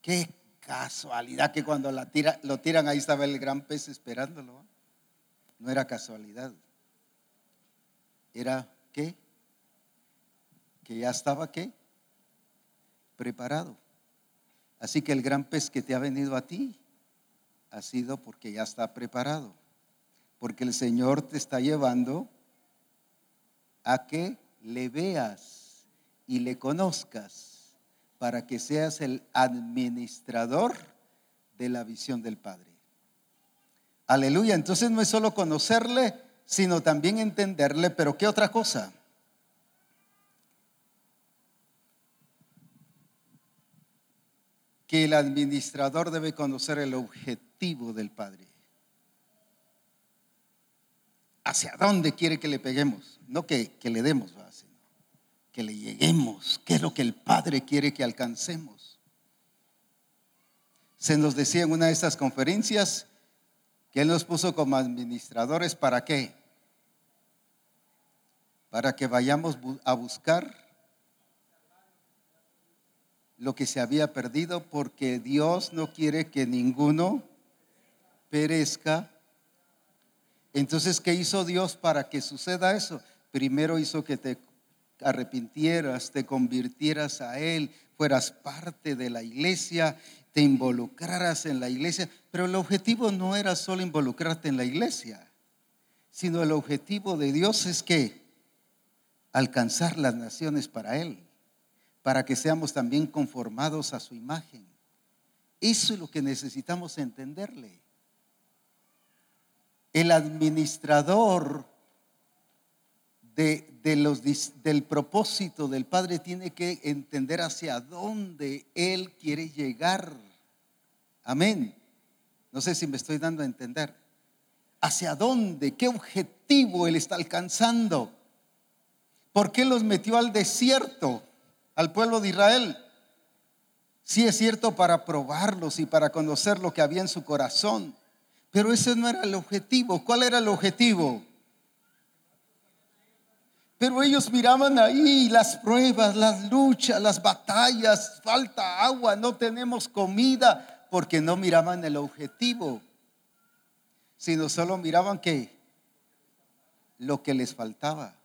qué casualidad que cuando lo tiran ahí estaba el gran pez esperándolo. No era casualidad. Era qué? Que ya estaba qué? Preparado. Así que el gran pez que te ha venido a ti ha sido porque ya está preparado. Porque el Señor te está llevando a que le veas y le conozcas para que seas el administrador de la visión del Padre. Aleluya. Entonces no es solo conocerle, sino también entenderle, pero ¿qué otra cosa? Que el administrador debe conocer el objetivo del Padre. ¿Hacia dónde quiere que le peguemos? No que, le demos, sino que le lleguemos. ¿Qué es lo que el Padre quiere que alcancemos? Se nos decía en una de estas conferencias que Él nos puso como administradores para qué? Para que vayamos a buscar lo que se había perdido porque Dios no quiere que ninguno perezca. Entonces, ¿qué hizo Dios para que suceda eso? Primero hizo que te arrepintieras, te convirtieras a Él, fueras parte de la iglesia te involucraras en la iglesia, pero el objetivo no era solo involucrarte en la iglesia, sino el objetivo de Dios es que alcanzar las naciones para Él, para que seamos también conformados a su imagen. Eso es lo que necesitamos entenderle. El administrador de, del propósito del Padre tiene que entender hacia dónde Él quiere llegar. Amén. No sé si me estoy dando a entender. ¿Hacia dónde? ¿Qué objetivo Él está alcanzando? ¿Por qué los metió al desierto, al pueblo de Israel? Sí es cierto para probarlos y para conocer lo que había en su corazón, pero ese no era el objetivo. ¿Cuál era el objetivo? Pero ellos miraban ahí las pruebas, las luchas, las batallas, falta agua, no tenemos comida, porque no miraban el objetivo, sino solo miraban que lo que les faltaba.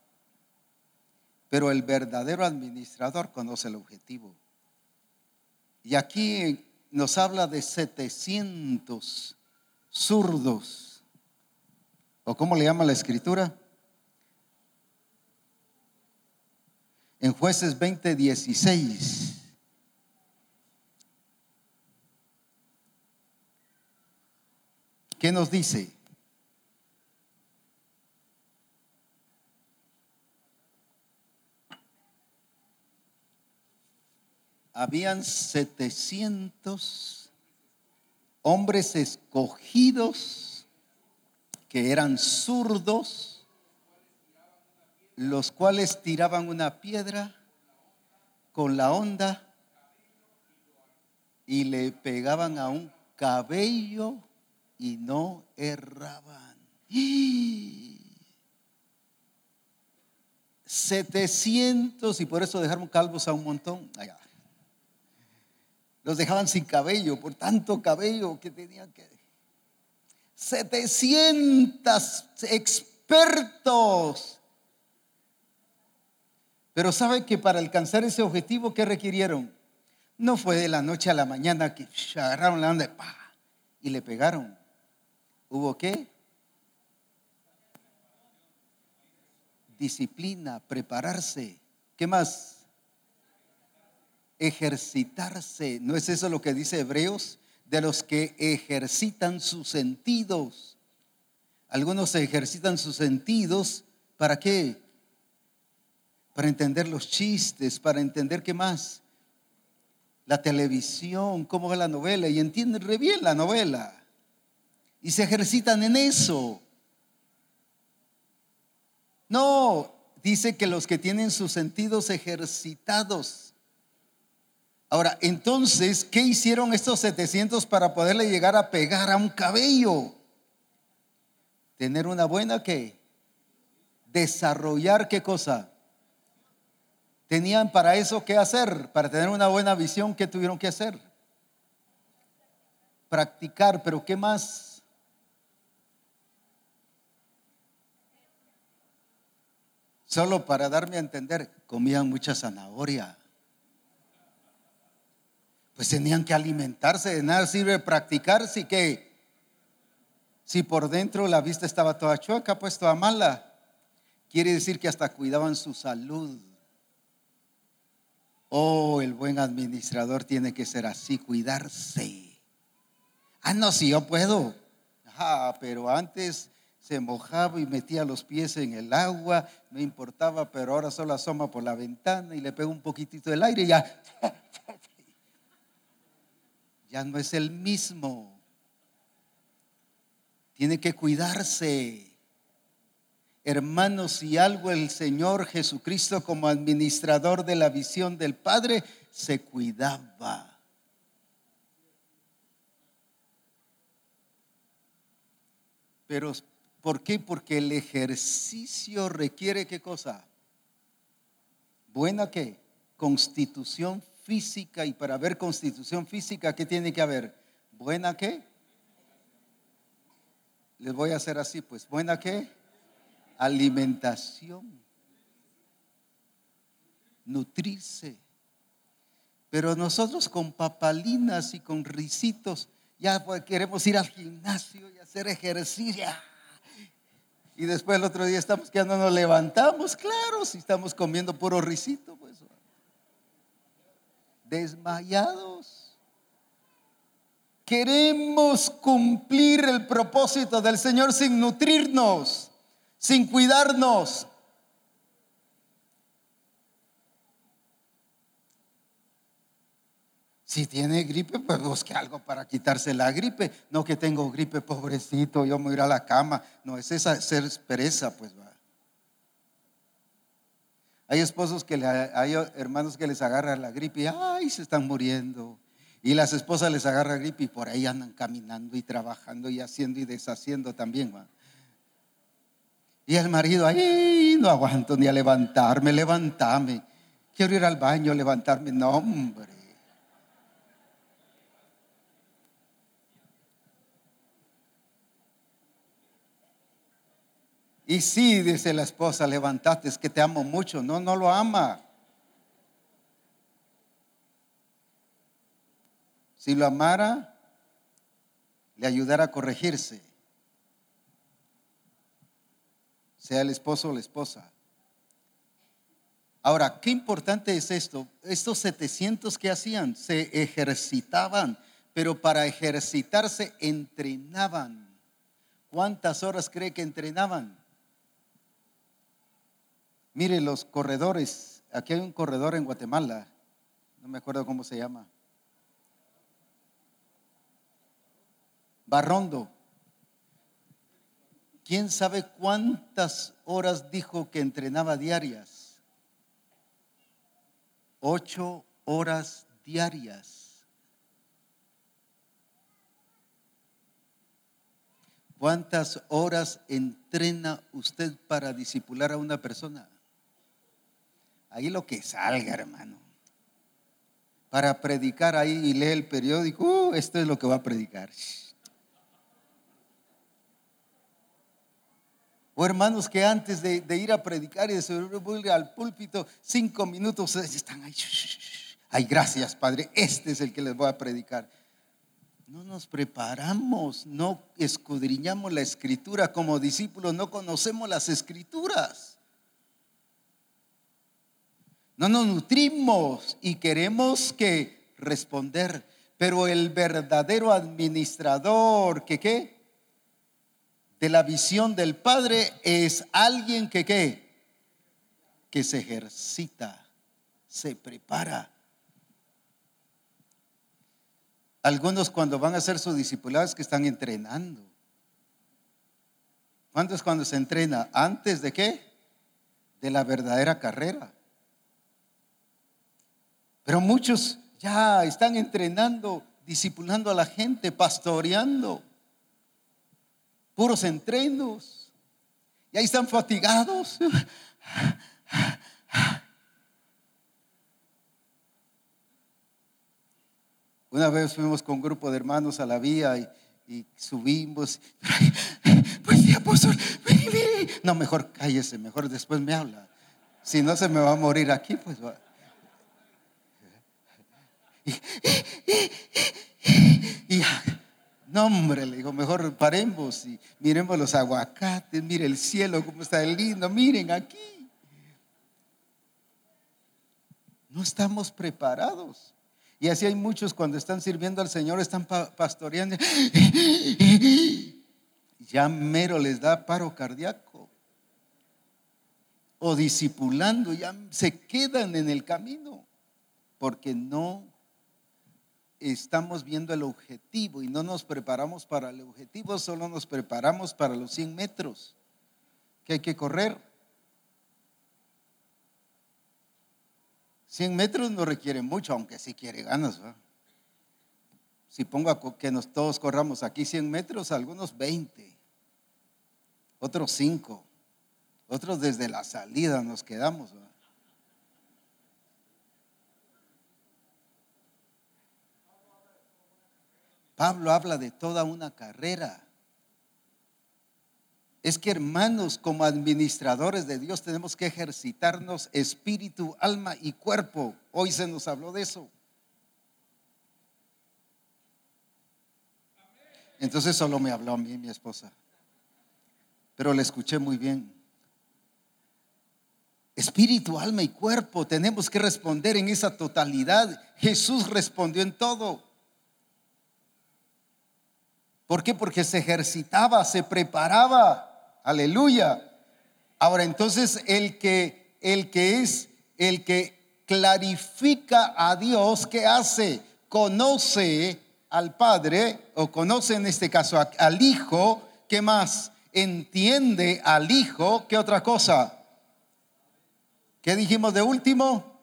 Pero el verdadero administrador conoce el objetivo. Y aquí nos habla de 700 zurdos, o cómo le llama la escritura. en jueces 20, 16. ¿Qué nos dice? Habían 700 hombres escogidos que eran zurdos los cuales tiraban una piedra con la onda y le pegaban a un cabello y no erraban. 700 y por eso dejaron calvos a un montón. Los dejaban sin cabello, por tanto cabello que tenían que... 700 expertos pero sabe que para alcanzar ese objetivo, ¿qué requirieron? No fue de la noche a la mañana que agarraron la onda y le pegaron. ¿Hubo qué? Disciplina, prepararse. ¿Qué más? Ejercitarse. ¿No es eso lo que dice Hebreos? De los que ejercitan sus sentidos. Algunos ejercitan sus sentidos. ¿Para qué? para entender los chistes, para entender qué más. La televisión, cómo va la novela, y entienden re bien la novela. Y se ejercitan en eso. No, dice que los que tienen sus sentidos ejercitados. Ahora, entonces, ¿qué hicieron estos 700 para poderle llegar a pegar a un cabello? Tener una buena que desarrollar qué cosa? Tenían para eso qué hacer, para tener una buena visión, ¿qué tuvieron que hacer? practicar, pero ¿qué más? Solo para darme a entender, comían mucha zanahoria. Pues tenían que alimentarse, de nada sirve practicar si que si por dentro la vista estaba toda chueca, pues toda mala. Quiere decir que hasta cuidaban su salud. Oh, el buen administrador tiene que ser así, cuidarse. Ah, no, si yo puedo. Ah, pero antes se mojaba y metía los pies en el agua, no importaba, pero ahora solo asoma por la ventana y le pega un poquitito del aire y ya. Ya no es el mismo. Tiene que cuidarse. Hermanos, si algo el Señor Jesucristo como administrador de la visión del Padre se cuidaba. Pero ¿por qué? Porque el ejercicio requiere qué cosa? Buena qué? Constitución física y para ver constitución física, ¿qué tiene que haber? ¿Buena qué? Les voy a hacer así, pues, ¿buena qué? Alimentación. Nutrirse. Pero nosotros con papalinas y con risitos ya pues, queremos ir al gimnasio y hacer ejercicio. Y después el otro día estamos que no nos levantamos, claro, si estamos comiendo puro risito, pues. Desmayados. Queremos cumplir el propósito del Señor sin nutrirnos, sin cuidarnos. Si tiene gripe, pues busque algo para quitarse la gripe. No que tengo gripe, pobrecito, yo me voy a ir a la cama. No, es esa ser pereza, pues va. Hay esposos que le, hay hermanos que les agarra la gripe y ay, se están muriendo. Y las esposas les agarra gripe y por ahí andan caminando y trabajando y haciendo y deshaciendo también. ¿va? Y el marido, ay, no aguanto ni a levantarme, levantame. Quiero ir al baño, levantarme. No, hombre. Y sí, dice la esposa, levantate, es que te amo mucho. No, no lo ama. Si lo amara, le ayudara a corregirse. Sea el esposo o la esposa. Ahora, qué importante es esto. Estos 700 que hacían, se ejercitaban, pero para ejercitarse entrenaban. ¿Cuántas horas cree que entrenaban? Mire los corredores. Aquí hay un corredor en Guatemala. No me acuerdo cómo se llama. Barrondo. ¿Quién sabe cuántas horas dijo que entrenaba diarias? Ocho horas diarias. ¿Cuántas horas entrena usted para disipular a una persona? Ahí lo que salga, hermano. Para predicar ahí y lee el periódico, uh, esto es lo que va a predicar. O hermanos que antes de, ir a predicar y de subir al púlpito, cinco minutos están ahí. Ay, gracias, Padre. Este es el que les voy a predicar. No nos preparamos, no escudriñamos la escritura como discípulos, no conocemos las escrituras. No nos nutrimos y queremos que responder. Pero el verdadero administrador qué? De la visión del Padre es alguien que qué? Que se ejercita, se prepara. Algunos cuando van a hacer su discipulado es que están entrenando. ¿Cuántos cuando se entrena? ¿Antes de qué? De la verdadera carrera. Pero muchos ya están entrenando, discipulando a la gente, pastoreando. Puros entrenos. Y ahí están fatigados. Una vez fuimos con un grupo de hermanos a la vía y, subimos. Pues sí, apóstol, No, mejor cállese, mejor después me habla. Si no se me va a morir aquí, pues va. Y, no, hombre, le digo, mejor paremos y miremos los aguacates, mire el cielo, cómo está lindo, miren aquí. No estamos preparados. Y así hay muchos cuando están sirviendo al Señor, están pastoreando. Ya mero les da paro cardíaco. O disipulando, ya se quedan en el camino. Porque no estamos viendo el objetivo y no nos preparamos para el objetivo, solo nos preparamos para los 100 metros que hay que correr. 100 metros no requiere mucho, aunque sí quiere ganas. Si pongo que nos todos corramos aquí 100 metros, algunos 20, otros 5, otros desde la salida nos quedamos. Pablo habla de toda una carrera. Es que hermanos, como administradores de Dios tenemos que ejercitarnos espíritu, alma y cuerpo. Hoy se nos habló de eso. Entonces solo me habló a mí mi esposa. Pero le escuché muy bien. Espíritu, alma y cuerpo, tenemos que responder en esa totalidad. Jesús respondió en todo. ¿Por qué? Porque se ejercitaba, se preparaba. Aleluya. Ahora entonces el que el que es el que clarifica a Dios, ¿qué hace? Conoce al Padre o conoce en este caso al Hijo, ¿qué más? Entiende al Hijo, ¿qué otra cosa? ¿Qué dijimos de último?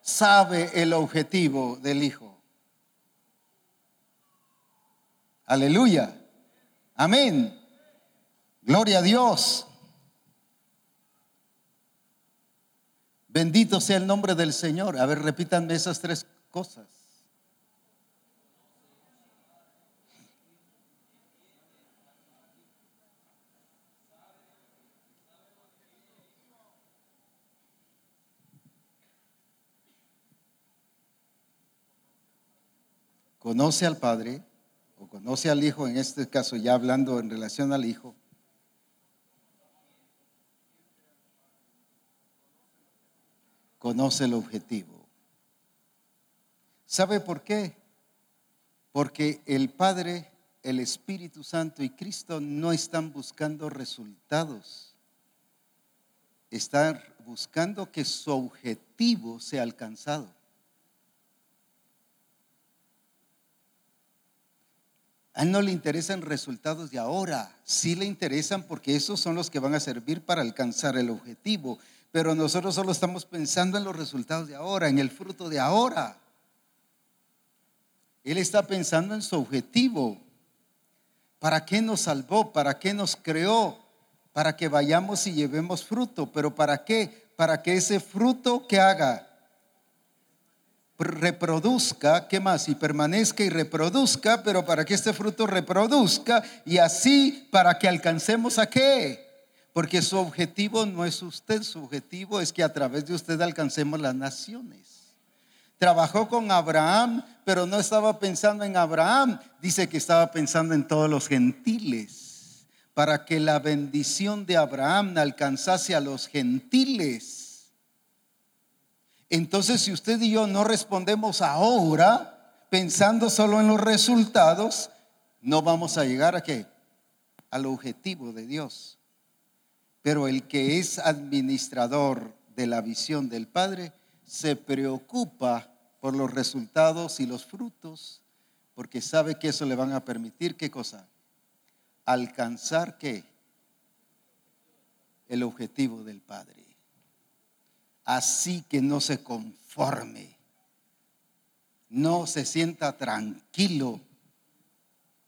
Sabe el objetivo del Hijo. Aleluya. Amén. Gloria a Dios. Bendito sea el nombre del Señor. A ver, repítanme esas tres cosas. Conoce al Padre conoce al Hijo, en este caso ya hablando en relación al Hijo, conoce el objetivo. ¿Sabe por qué? Porque el Padre, el Espíritu Santo y Cristo no están buscando resultados. Están buscando que su objetivo sea alcanzado. A él no le interesan resultados de ahora, sí le interesan porque esos son los que van a servir para alcanzar el objetivo. Pero nosotros solo estamos pensando en los resultados de ahora, en el fruto de ahora. Él está pensando en su objetivo. ¿Para qué nos salvó? ¿Para qué nos creó? Para que vayamos y llevemos fruto. ¿Pero para qué? Para que ese fruto que haga reproduzca, ¿qué más? Y permanezca y reproduzca, pero para que este fruto reproduzca y así para que alcancemos a qué? Porque su objetivo no es usted, su objetivo es que a través de usted alcancemos las naciones. Trabajó con Abraham, pero no estaba pensando en Abraham, dice que estaba pensando en todos los gentiles, para que la bendición de Abraham alcanzase a los gentiles entonces, si usted y yo no respondemos ahora, pensando solo en los resultados, no vamos a llegar a qué? Al objetivo de Dios. Pero el que es administrador de la visión del Padre se preocupa por los resultados y los frutos, porque sabe que eso le van a permitir, ¿qué cosa? Alcanzar qué? El objetivo del Padre así que no se conforme, no se sienta tranquilo,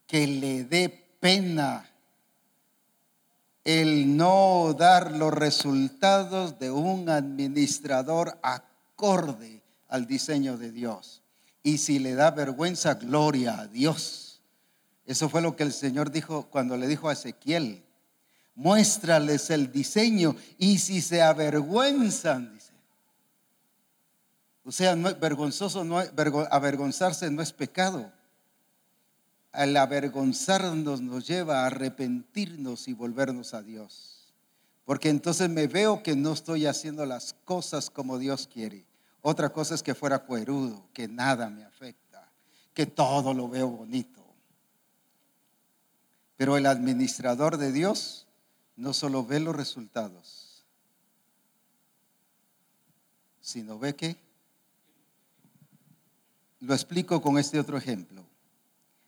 que le dé pena el no dar los resultados de un administrador acorde al diseño de Dios. Y si le da vergüenza, gloria a Dios. Eso fue lo que el Señor dijo cuando le dijo a Ezequiel. Muéstrales el diseño y si se avergüenzan. O sea, no, avergonzarse no es pecado. Al avergonzarnos nos lleva a arrepentirnos y volvernos a Dios. Porque entonces me veo que no estoy haciendo las cosas como Dios quiere. Otra cosa es que fuera cuerudo, que nada me afecta, que todo lo veo bonito. Pero el administrador de Dios no solo ve los resultados, sino ve que lo explico con este otro ejemplo.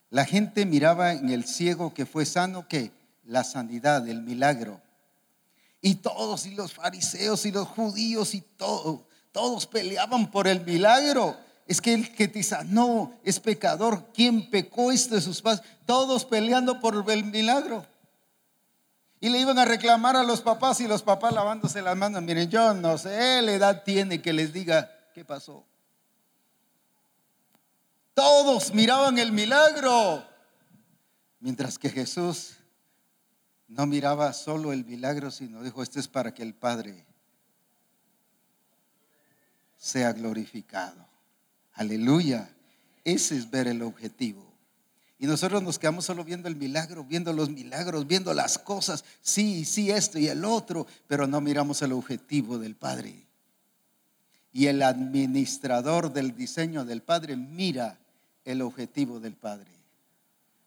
La gente miraba en el ciego que fue sano que la sanidad, el milagro. Y todos, y los fariseos, y los judíos, y todo, todos peleaban por el milagro. Es que el que te sanó es pecador. ¿Quién pecó esto de sus padres? Todos peleando por el milagro. Y le iban a reclamar a los papás y los papás lavándose las manos. Miren, yo no sé, la edad tiene que les diga qué pasó. Todos miraban el milagro. Mientras que Jesús no miraba solo el milagro, sino dijo, esto es para que el Padre sea glorificado. Aleluya. Ese es ver el objetivo. Y nosotros nos quedamos solo viendo el milagro, viendo los milagros, viendo las cosas, sí, sí, esto y el otro, pero no miramos el objetivo del Padre. Y el administrador del diseño del Padre mira el objetivo del Padre.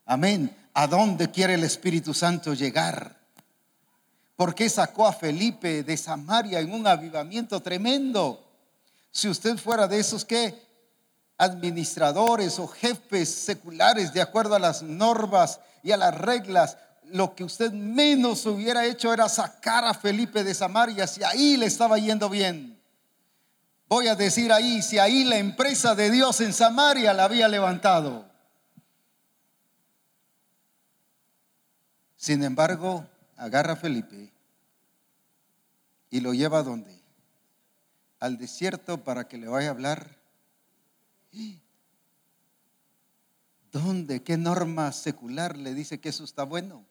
Amén. ¿A dónde quiere el Espíritu Santo llegar? ¿Por qué sacó a Felipe de Samaria en un avivamiento tremendo? Si usted fuera de esos que administradores o jefes seculares de acuerdo a las normas y a las reglas, lo que usted menos hubiera hecho era sacar a Felipe de Samaria si ahí le estaba yendo bien. Voy a decir ahí, si ahí la empresa de Dios en Samaria la había levantado. Sin embargo, agarra a Felipe y lo lleva a dónde? Al desierto para que le vaya a hablar. ¿Dónde? ¿Qué norma secular le dice que eso está bueno?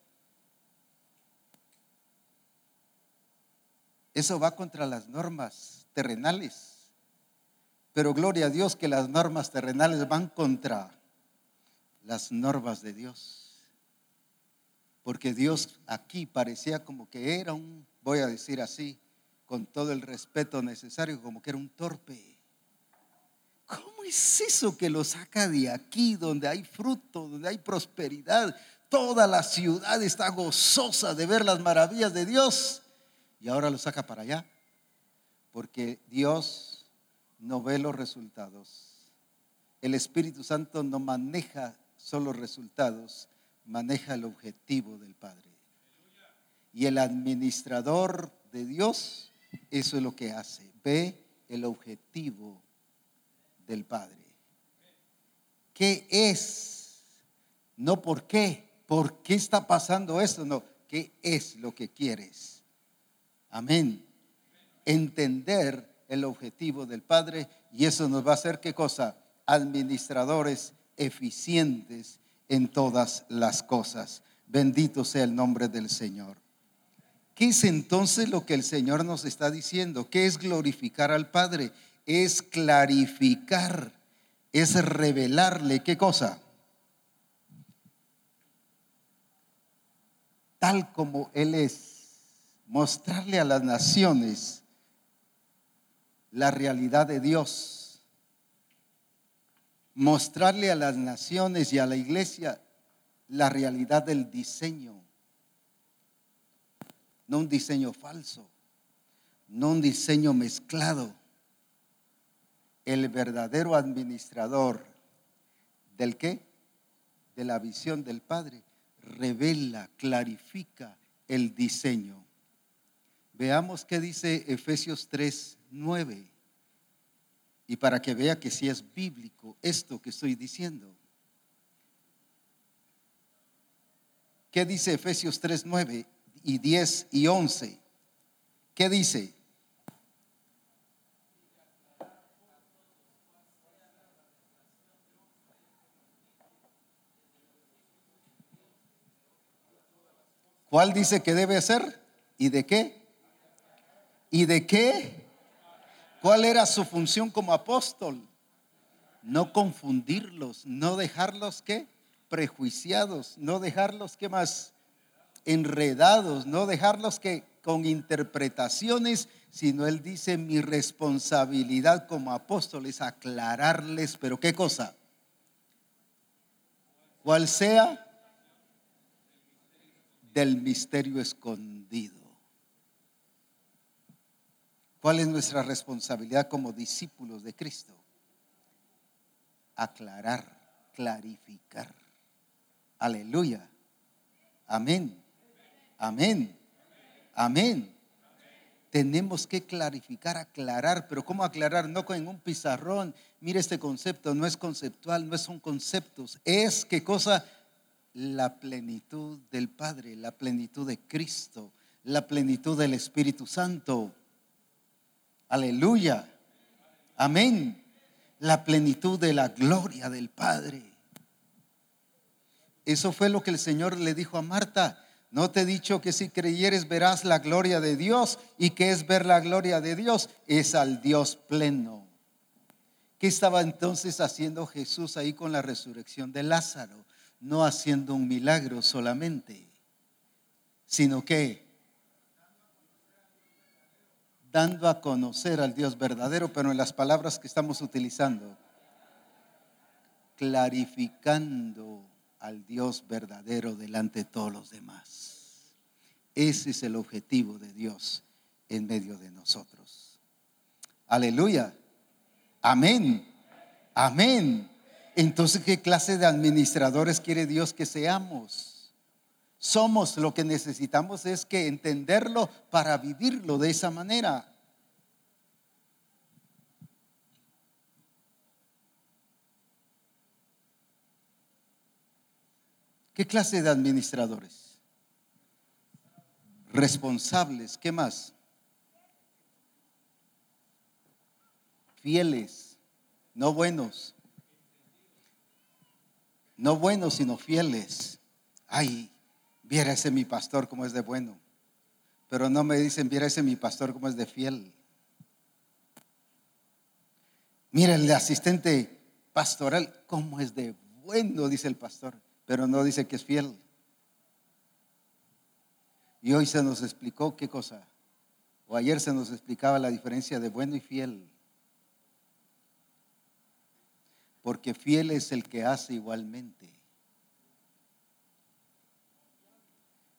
Eso va contra las normas terrenales. Pero gloria a Dios que las normas terrenales van contra las normas de Dios. Porque Dios aquí parecía como que era un, voy a decir así, con todo el respeto necesario, como que era un torpe. ¿Cómo es eso que lo saca de aquí, donde hay fruto, donde hay prosperidad? Toda la ciudad está gozosa de ver las maravillas de Dios. Y ahora lo saca para allá. Porque Dios no ve los resultados. El Espíritu Santo no maneja solo resultados, maneja el objetivo del Padre. Y el administrador de Dios, eso es lo que hace, ve el objetivo del Padre. ¿Qué es? No por qué, por qué está pasando esto, no, ¿qué es lo que quieres? Amén. Entender el objetivo del Padre y eso nos va a hacer qué cosa? Administradores eficientes en todas las cosas. Bendito sea el nombre del Señor. ¿Qué es entonces lo que el Señor nos está diciendo? ¿Qué es glorificar al Padre? Es clarificar, es revelarle qué cosa? Tal como Él es, mostrarle a las naciones la realidad de Dios. Mostrarle a las naciones y a la iglesia la realidad del diseño. No un diseño falso, no un diseño mezclado. El verdadero administrador del qué? De la visión del Padre. Revela, clarifica el diseño. Veamos qué dice Efesios 3, 9. Y para que vea que sí es bíblico esto que estoy diciendo. ¿Qué dice Efesios 3, 9 y 10 y 11? ¿Qué dice? ¿Cuál dice que debe hacer? ¿Y de qué? ¿Y de qué? ¿Cuál era su función como apóstol? No confundirlos, no dejarlos que prejuiciados, no dejarlos que más enredados, no dejarlos que con interpretaciones, sino él dice mi responsabilidad como apóstol es aclararles, pero qué cosa? ¿Cuál sea? Del misterio escondido. ¿Cuál es nuestra responsabilidad como discípulos de Cristo? Aclarar, clarificar. Aleluya. Amén. Amén. Amén. Tenemos que clarificar, aclarar, pero ¿cómo aclarar? No con un pizarrón. Mire este concepto, no es conceptual, no son conceptos. Es qué cosa? La plenitud del Padre, la plenitud de Cristo, la plenitud del Espíritu Santo. Aleluya. Amén. La plenitud de la gloria del Padre. Eso fue lo que el Señor le dijo a Marta. No te he dicho que si creyeres verás la gloria de Dios y que es ver la gloria de Dios, es al Dios pleno. ¿Qué estaba entonces haciendo Jesús ahí con la resurrección de Lázaro? No haciendo un milagro solamente, sino que a conocer al Dios verdadero, pero en las palabras que estamos utilizando, clarificando al Dios verdadero delante de todos los demás. Ese es el objetivo de Dios en medio de nosotros. Aleluya. Amén. Amén. Entonces, ¿qué clase de administradores quiere Dios que seamos? Somos lo que necesitamos es que entenderlo para vivirlo de esa manera. ¿Qué clase de administradores? Responsables, ¿qué más? Fieles, no buenos. No buenos, sino fieles. Ay, viera ese mi pastor como es de bueno. Pero no me dicen, viera ese mi pastor como es de fiel. Mira el asistente pastoral, como es de bueno, dice el pastor pero no dice que es fiel. Y hoy se nos explicó qué cosa. O ayer se nos explicaba la diferencia de bueno y fiel. Porque fiel es el que hace igualmente.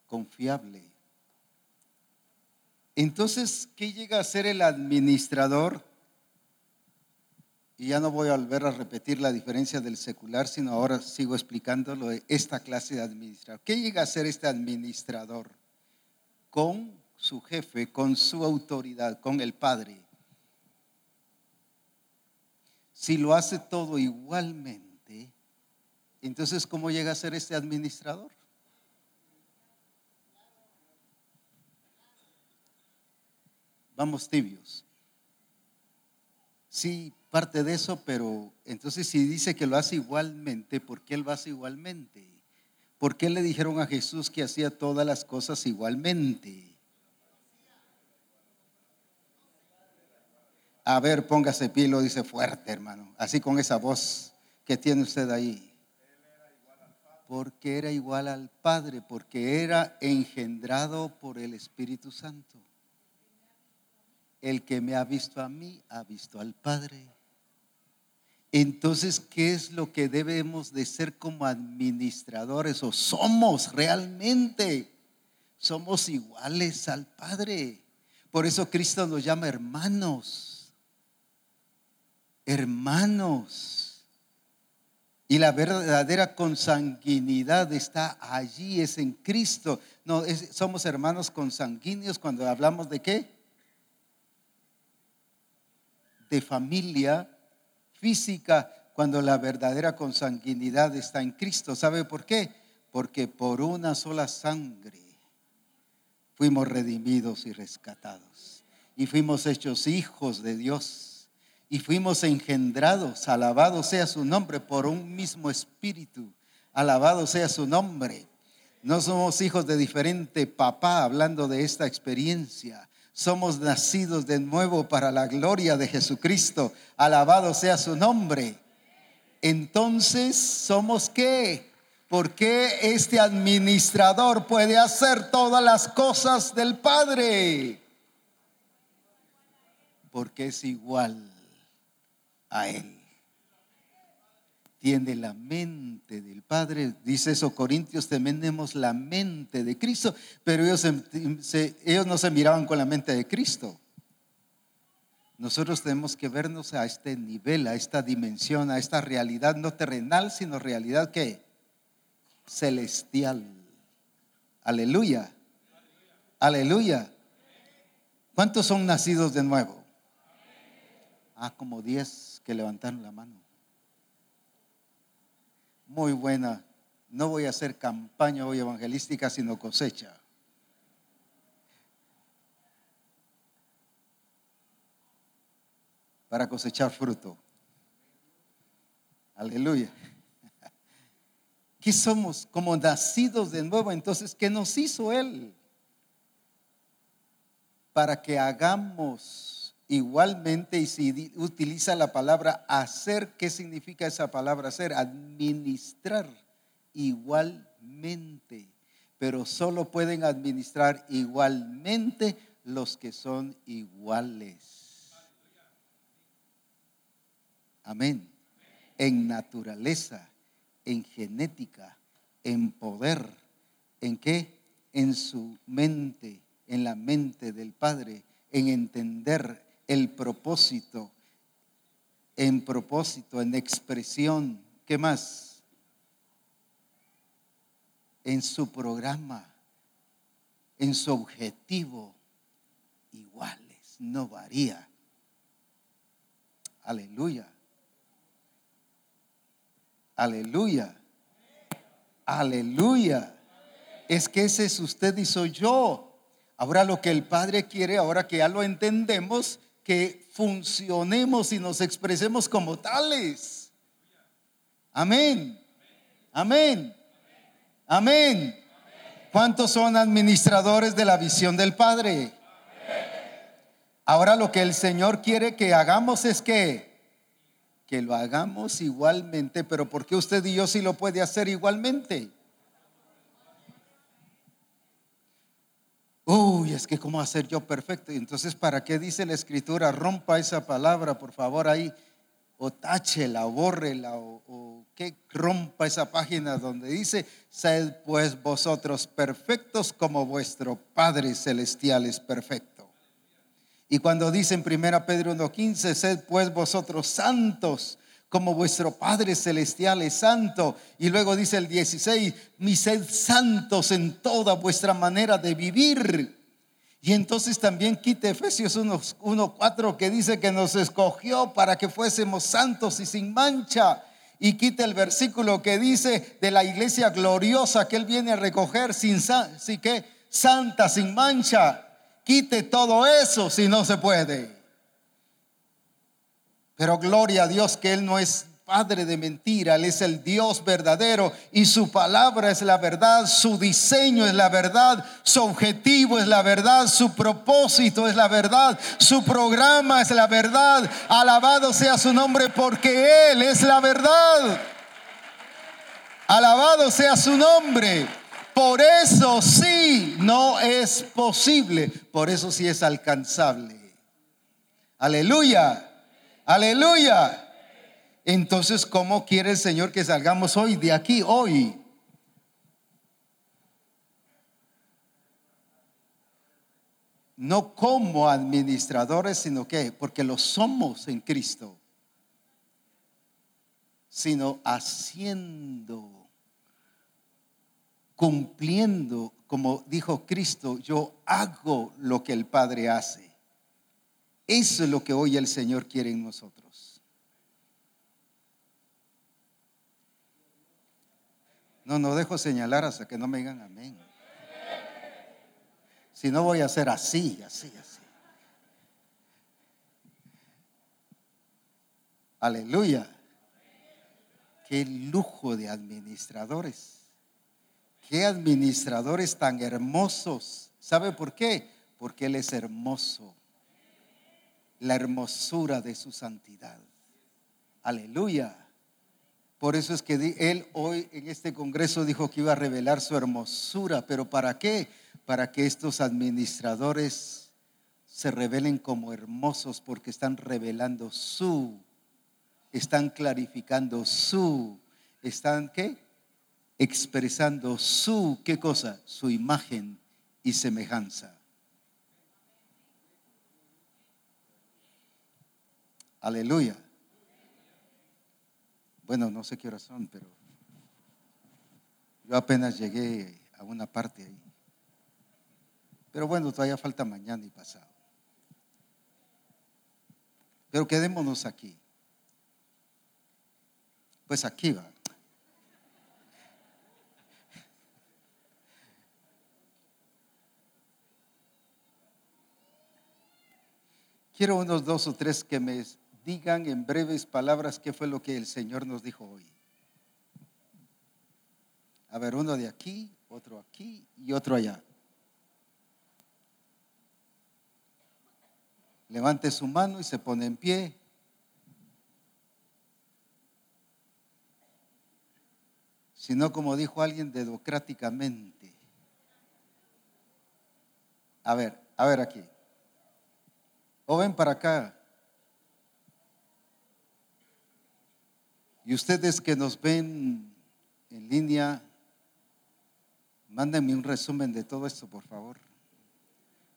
Confiable. Entonces, ¿qué llega a ser el administrador? Y ya no voy a volver a repetir la diferencia del secular, sino ahora sigo explicando lo de esta clase de administrador. ¿Qué llega a ser este administrador? Con su jefe, con su autoridad, con el Padre. Si lo hace todo igualmente, entonces ¿cómo llega a ser este administrador? Vamos tibios. Sí, parte de eso, pero entonces si dice que lo hace igualmente, ¿por qué él lo hace igualmente? ¿Por qué le dijeron a Jesús que hacía todas las cosas igualmente? A ver, póngase pie, lo dice fuerte, hermano, así con esa voz que tiene usted ahí. Porque era igual al Padre, porque era engendrado por el Espíritu Santo. El que me ha visto a mí, ha visto al Padre. Entonces, ¿qué es lo que debemos de ser como administradores o somos realmente? Somos iguales al Padre. Por eso Cristo nos llama hermanos. Hermanos. Y la verdadera consanguinidad está allí, es en Cristo. No, somos hermanos consanguíneos cuando hablamos de qué? De familia física cuando la verdadera consanguinidad está en Cristo. ¿Sabe por qué? Porque por una sola sangre fuimos redimidos y rescatados. Y fuimos hechos hijos de Dios. Y fuimos engendrados, alabado sea su nombre, por un mismo espíritu. Alabado sea su nombre. No somos hijos de diferente papá hablando de esta experiencia. Somos nacidos de nuevo para la gloria de Jesucristo. Alabado sea su nombre. Entonces, ¿somos qué? ¿Por qué este administrador puede hacer todas las cosas del Padre? Porque es igual a Él tiene la mente del Padre. Dice eso Corintios, tenemos la mente de Cristo, pero ellos, ellos no se miraban con la mente de Cristo. Nosotros tenemos que vernos a este nivel, a esta dimensión, a esta realidad no terrenal, sino realidad que celestial. Aleluya. Aleluya. ¿Cuántos son nacidos de nuevo? Ah, como diez que levantaron la mano muy buena. No voy a hacer campaña hoy evangelística, sino cosecha. Para cosechar fruto. Aleluya. ¿Qué somos? Como nacidos de nuevo. Entonces, ¿qué nos hizo Él? Para que hagamos Igualmente, y si utiliza la palabra hacer, ¿qué significa esa palabra hacer? Administrar igualmente. Pero solo pueden administrar igualmente los que son iguales. Amén. En naturaleza, en genética, en poder. ¿En qué? En su mente, en la mente del Padre, en entender el propósito, en propósito, en expresión. ¿Qué más? En su programa, en su objetivo, iguales, no varía. Aleluya. Aleluya. Aleluya. Es que ese es usted y soy yo. Ahora lo que el Padre quiere, ahora que ya lo entendemos, que funcionemos y nos expresemos como tales. Amén. Amén. Amén. ¿Cuántos son administradores de la visión del Padre? Ahora lo que el Señor quiere que hagamos es que que lo hagamos igualmente, pero ¿por qué usted y yo sí lo puede hacer igualmente? Uy, es que cómo hacer yo perfecto. Entonces, ¿para qué dice la escritura? Rompa esa palabra, por favor, ahí. O táchela, o bórrela, o, o que rompa esa página donde dice, sed pues vosotros perfectos como vuestro Padre Celestial es perfecto. Y cuando dice en 1 Pedro 1.15, sed pues vosotros santos como vuestro Padre Celestial es santo. Y luego dice el 16, mi sed santos en toda vuestra manera de vivir. Y entonces también quite Efesios 1.4 que dice que nos escogió para que fuésemos santos y sin mancha. Y quite el versículo que dice de la iglesia gloriosa que Él viene a recoger sin sí que santa, sin mancha. Quite todo eso si no se puede. Pero gloria a Dios que Él no es Padre de mentira, Él es el Dios verdadero y su palabra es la verdad, su diseño es la verdad, su objetivo es la verdad, su propósito es la verdad, su programa es la verdad. Alabado sea su nombre porque Él es la verdad. Alabado sea su nombre. Por eso sí no es posible, por eso sí es alcanzable. Aleluya. Aleluya. Entonces, ¿cómo quiere el Señor que salgamos hoy de aquí, hoy? No como administradores, sino que, porque lo somos en Cristo, sino haciendo, cumpliendo, como dijo Cristo, yo hago lo que el Padre hace. Eso es lo que hoy el Señor quiere en nosotros. No, no dejo señalar hasta que no me digan amén. Si no voy a hacer así, así, así. Aleluya. Qué lujo de administradores. qué administradores tan hermosos. ¿Sabe por qué? Porque Él es hermoso. La hermosura de su santidad. Aleluya. Por eso es que Él hoy en este Congreso dijo que iba a revelar su hermosura. ¿Pero para qué? Para que estos administradores se revelen como hermosos porque están revelando su, están clarificando su, están qué? expresando su, ¿qué cosa? Su imagen y semejanza. Aleluya. Bueno, no sé qué hora son, pero yo apenas llegué a una parte ahí. Pero bueno, todavía falta mañana y pasado. Pero quedémonos aquí. Pues aquí va. Quiero unos dos o tres que me digan en breves palabras qué fue lo que el Señor nos dijo hoy. A ver, uno de aquí, otro aquí y otro allá. Levante su mano y se pone en pie. Sino como dijo alguien, democráticamente. A ver, a ver aquí. O ven para acá. Y ustedes que nos ven en línea, mándenme un resumen de todo esto, por favor.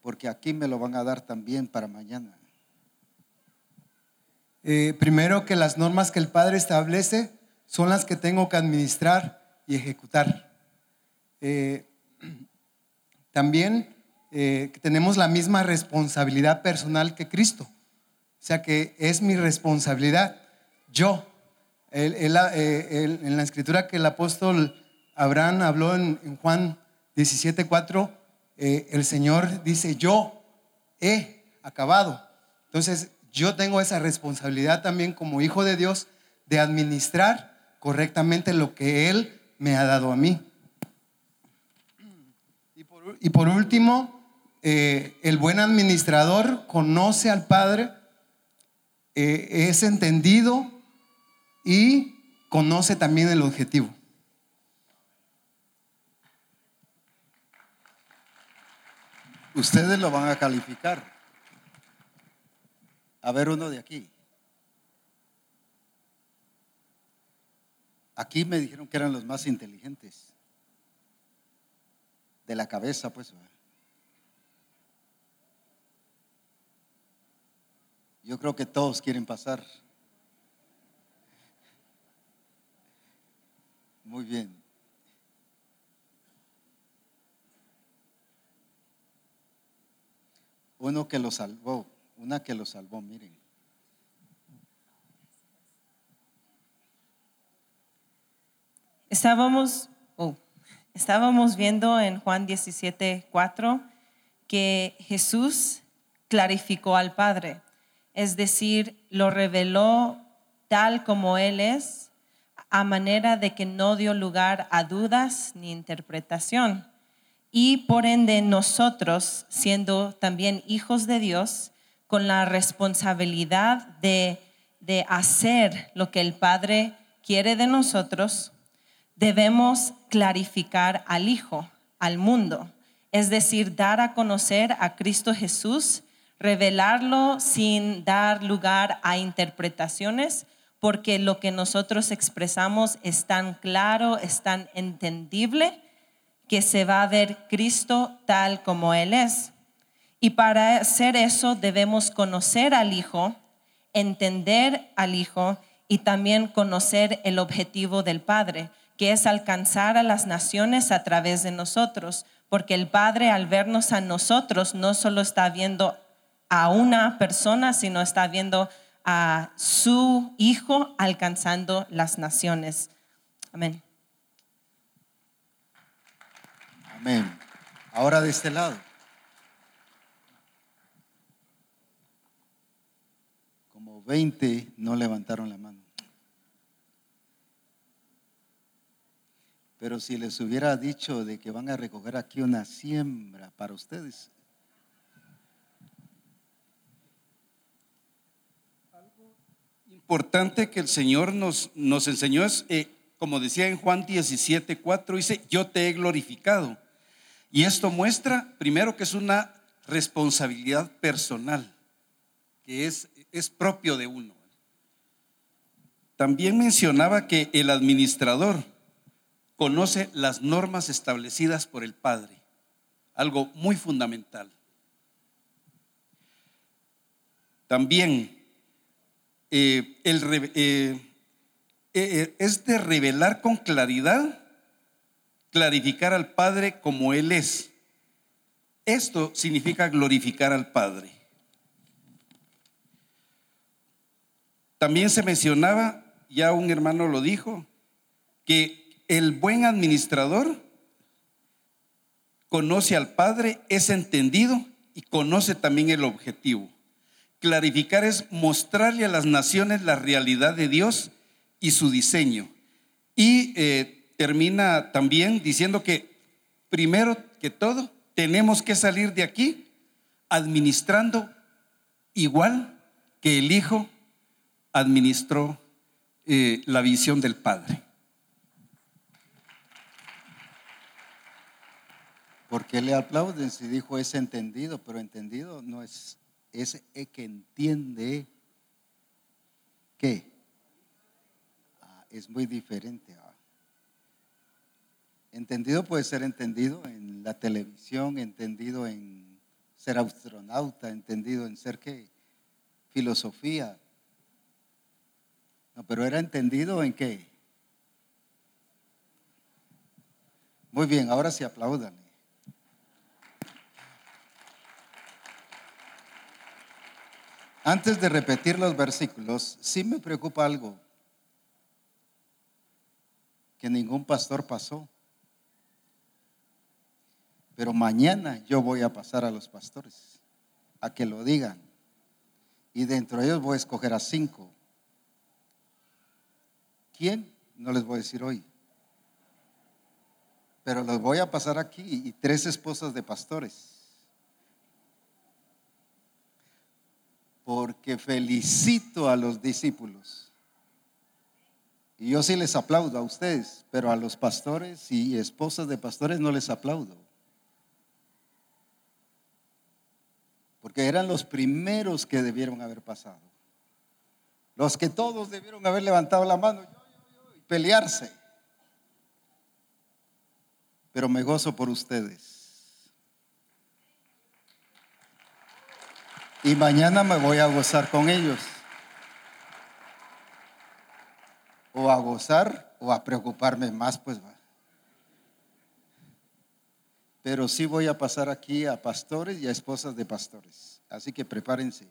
Porque aquí me lo van a dar también para mañana. Eh, primero que las normas que el Padre establece son las que tengo que administrar y ejecutar. Eh, también eh, tenemos la misma responsabilidad personal que Cristo. O sea que es mi responsabilidad. Yo, eh, en la escritura que el apóstol Abraham habló en, Juan 17:4, eh, el Señor dice, yo he acabado. Entonces, yo tengo esa responsabilidad también como hijo de Dios de administrar correctamente lo que Él me ha dado a mí. y por último, eh, el buen administrador conoce al Padre, es entendido y conoce también el objetivo. Ustedes lo van a calificar. A ver uno de aquí. Aquí me dijeron que eran los más inteligentes. De la cabeza, pues. Yo creo que todos quieren pasar. Muy bien. Uno que lo salvó, una que lo salvó, miren. Estábamos, oh, estábamos viendo en Juan 17, 4 que Jesús clarificó al Padre es decir, lo reveló tal como Él es, a manera de que no dio lugar a dudas ni interpretación. Y por ende nosotros, siendo también hijos de Dios, con la responsabilidad de, de hacer lo que el Padre quiere de nosotros, debemos clarificar al Hijo, al mundo, es decir, dar a conocer a Cristo Jesús revelarlo sin dar lugar a interpretaciones, porque lo que nosotros expresamos es tan claro, es tan entendible, que se va a ver Cristo tal como Él es. Y para hacer eso debemos conocer al Hijo, entender al Hijo y también conocer el objetivo del Padre, que es alcanzar a las naciones a través de nosotros, porque el Padre al vernos a nosotros no solo está viendo a una persona, sino está viendo a su Hijo alcanzando las naciones. Amén. Amén. Ahora de este lado. Como 20 no levantaron la mano. Pero si les hubiera dicho de que van a recoger aquí una siembra para ustedes. Importante que el Señor nos, nos enseñó es, eh, como decía en Juan 17, 4, dice, yo te he glorificado. Y esto muestra, primero, que es una responsabilidad personal, que es, es propio de uno. También mencionaba que el administrador conoce las normas establecidas por el Padre, algo muy fundamental. También eh, eh, eh, es de revelar con claridad, clarificar al Padre como Él es. Esto significa glorificar al Padre. También se mencionaba ya un hermano lo dijo, que el buen administrador conoce al Padre, es entendido y conoce también el objetivo. Clarificar es mostrarle a las naciones la realidad de Dios y su diseño. Y eh, termina también diciendo que primero que todo tenemos que salir de aquí administrando igual que el Hijo administró eh, la visión del Padre. ¿Por qué le aplauden si dijo es entendido? Pero entendido no es, es que entiende que ah, es muy diferente. Ah. Entendido puede ser entendido en la televisión, entendido en ser astronauta, entendido en ser qué, filosofía, no, pero era entendido en qué. Muy bien, ahora sí aplaudan. Antes de repetir los versículos, sí me preocupa algo que ningún pastor pasó. Pero mañana yo voy a pasar a los pastores a que lo digan. Y dentro de ellos voy a escoger a cinco ¿Quién? No les voy a decir hoy. Pero los voy a pasar aquí y tres esposas de pastores. Porque felicito a los discípulos. Y yo sí les aplaudo a ustedes, pero a los pastores y esposas de pastores no les aplaudo. Porque eran los primeros que debieron haber pasado. Los que todos debieron haber levantado la mano pelearse. Pero me gozo por ustedes. Y mañana me voy a gozar con ellos. O a gozar o a preocuparme más, pues va. Pero sí voy a pasar aquí a pastores y a esposas de pastores. Así que prepárense.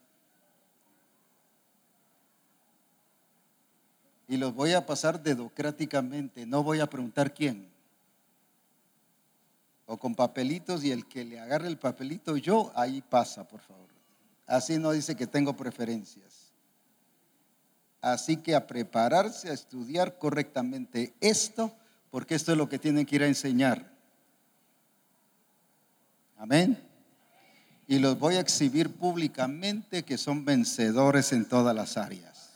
y los voy a pasar dedocráticamente, no voy a preguntar quién. O con papelitos y el que le agarre el papelito yo, ahí pasa, por favor. Así no dice que tengo preferencias. Así que a prepararse a estudiar correctamente esto, porque esto es lo que tienen que ir a enseñar. Amén. Y los voy a exhibir públicamente que son vencedores en todas las áreas.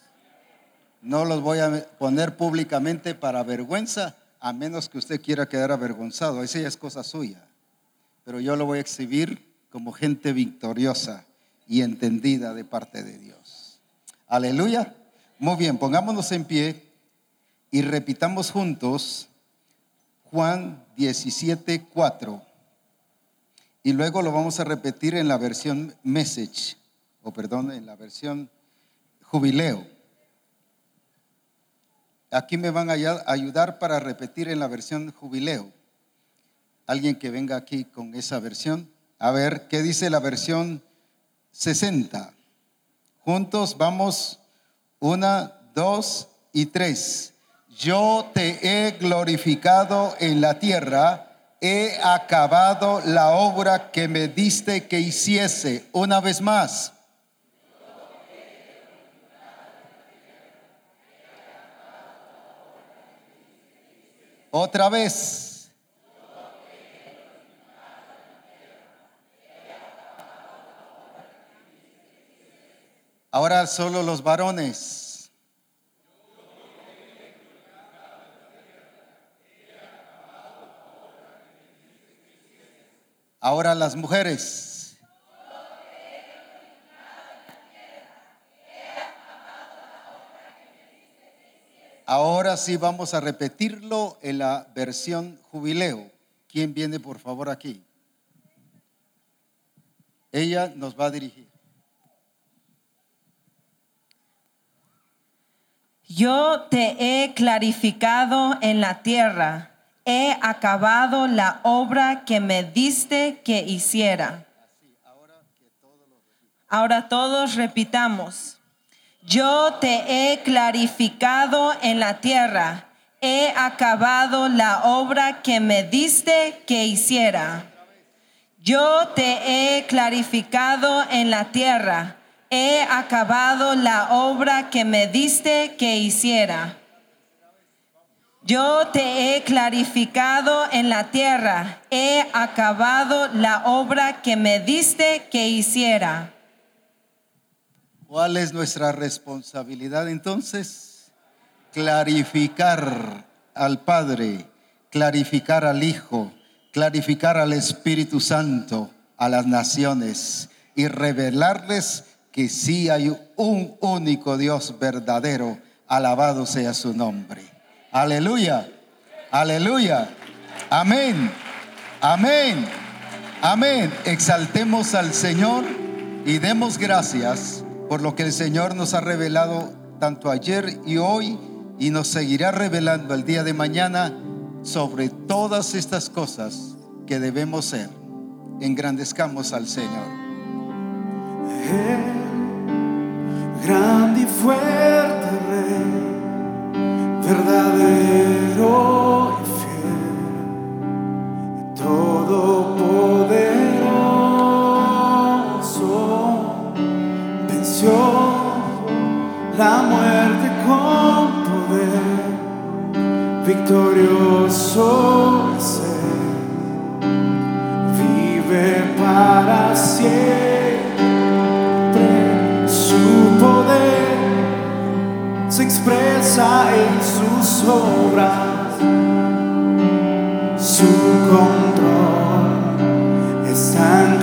No los voy a poner públicamente para vergüenza, a menos que usted quiera quedar avergonzado. Esa ya es cosa suya. Pero yo lo voy a exhibir como gente victoriosa y entendida de parte de Dios. Aleluya. Muy bien, pongámonos en pie y repitamos juntos Juan 17, 4. Y luego lo vamos a repetir en la versión message, o perdón, en la versión jubileo. Aquí me van a ayudar para repetir en la versión jubileo. Alguien que venga aquí con esa versión. A ver, ¿qué dice la versión 60? Juntos vamos, una, dos y tres. Yo te he glorificado en la tierra, he acabado la obra que me diste que hiciese. Una vez más. Otra vez. Ahora solo los varones. Ahora las mujeres. Ahora sí vamos a repetirlo en la versión jubileo. ¿Quién viene por favor aquí? Ella nos va a dirigir. Yo te he clarificado en la tierra, he acabado la obra que me diste que hiciera. Ahora todos repitamos. Yo te he clarificado en la tierra, he acabado la obra que me diste que hiciera. Yo te he clarificado en la tierra, he acabado la obra que me diste que hiciera. Yo te he clarificado en la tierra, he acabado la obra que me diste que hiciera. ¿Cuál es nuestra responsabilidad entonces? Clarificar al Padre, clarificar al Hijo, clarificar al Espíritu Santo, a las naciones y revelarles que sí hay un único Dios verdadero. Alabado sea su nombre. Aleluya, aleluya. Amén, amén, amén. Exaltemos al Señor y demos gracias por lo que el Señor nos ha revelado tanto ayer y hoy y nos seguirá revelando el día de mañana sobre todas estas cosas que debemos ser. Engrandezcamos al Señor. Grande y fuerte Rey, verdadero y fiel, todopoderoso, venció la muerte con poder, victorioso es Él, vive para siempre expresa en sus obras, su control. Está en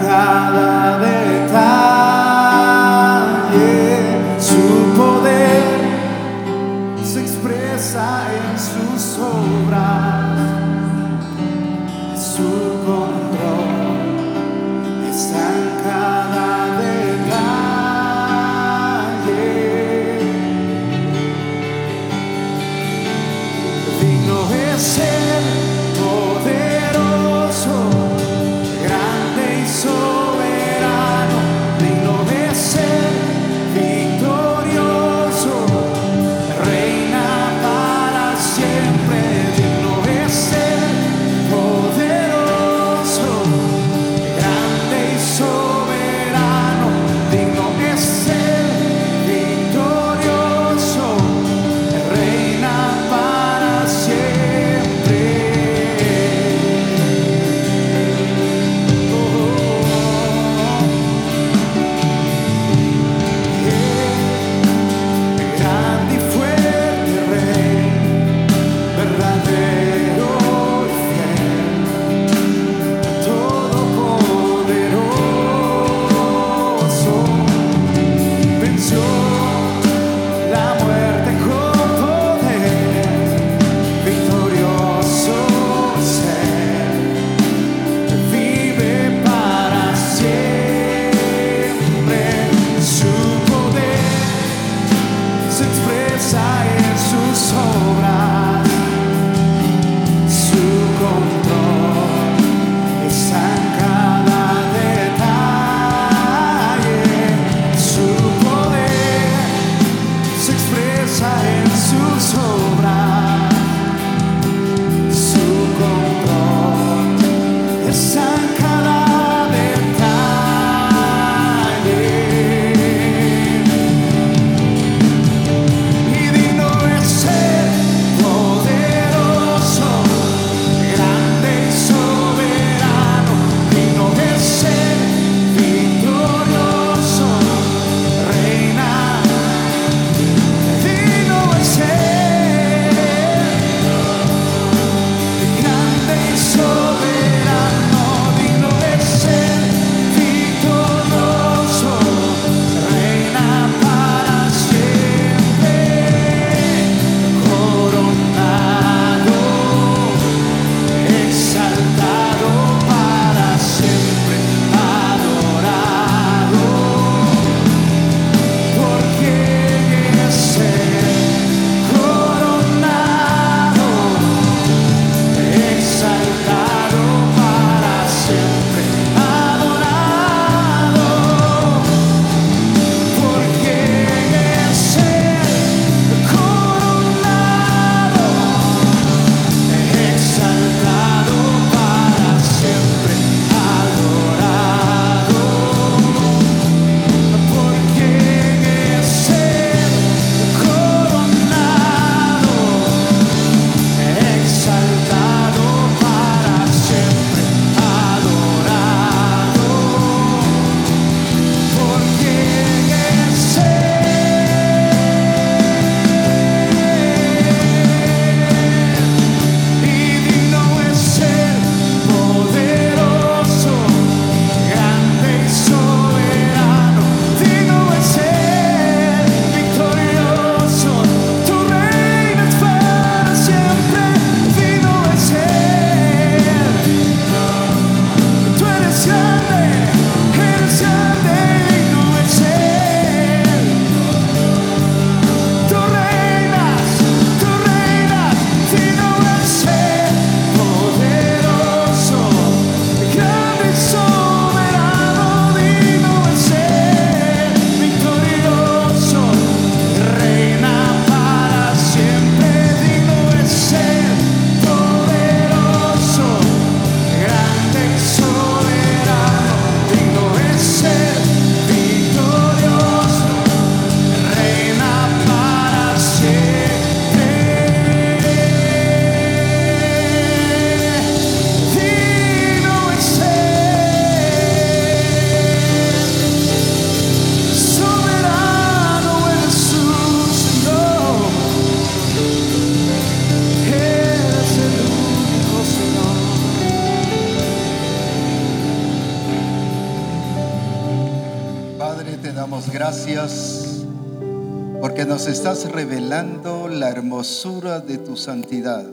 hermosura de tu santidad,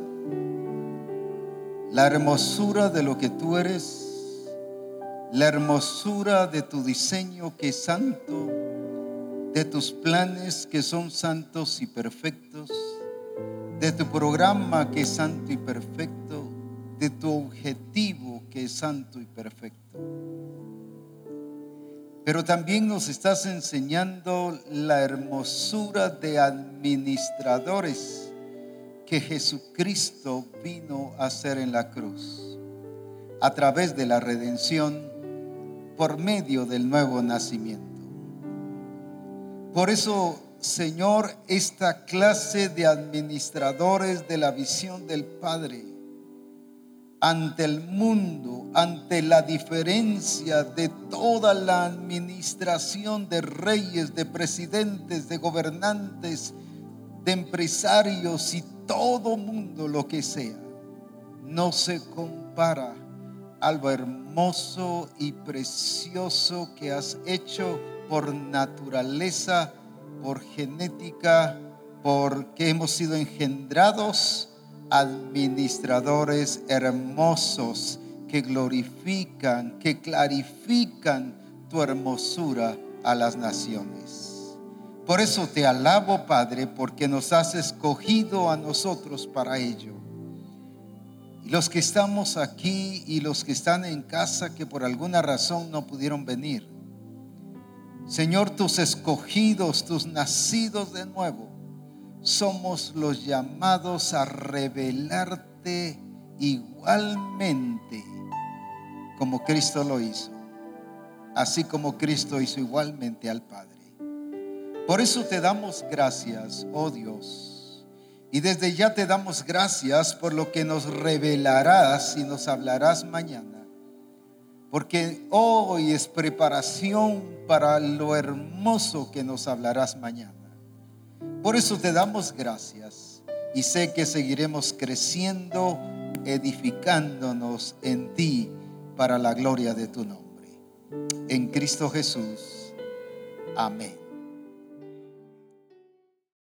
la hermosura de lo que tú eres, la hermosura de tu diseño que es santo, de tus planes que son santos y perfectos, de tu programa que es santo y perfecto, de tu objetivo que es santo y perfecto. Pero también nos estás enseñando la hermosura de administradores que Jesucristo vino a hacer en la cruz, a través de la redención, por medio del nuevo nacimiento. Por eso, Señor, esta clase de administradores de la visión del Padre, ante el mundo, ante la diferencia de toda la administración de reyes, de presidentes, de gobernantes, de empresarios y todo mundo lo que sea, no se compara a lo hermoso y precioso que has hecho por naturaleza, por genética, porque hemos sido engendrados administradores hermosos que glorifican, que clarifican tu hermosura a las naciones. Por eso te alabo, Padre, porque nos has escogido a nosotros para ello. Y los que estamos aquí y los que están en casa que por alguna razón no pudieron venir. Señor, tus escogidos, tus nacidos de nuevo, somos los llamados a revelarte igualmente como Cristo lo hizo, así como Cristo hizo igualmente al Padre. Por eso te damos gracias, oh Dios, y desde ya te damos gracias por lo que nos revelarás y nos hablarás mañana, porque hoy es preparación para lo hermoso que nos hablarás mañana. Por eso te damos gracias y sé que seguiremos creciendo, edificándonos en ti para la gloria de tu nombre. En Cristo Jesús. Amén.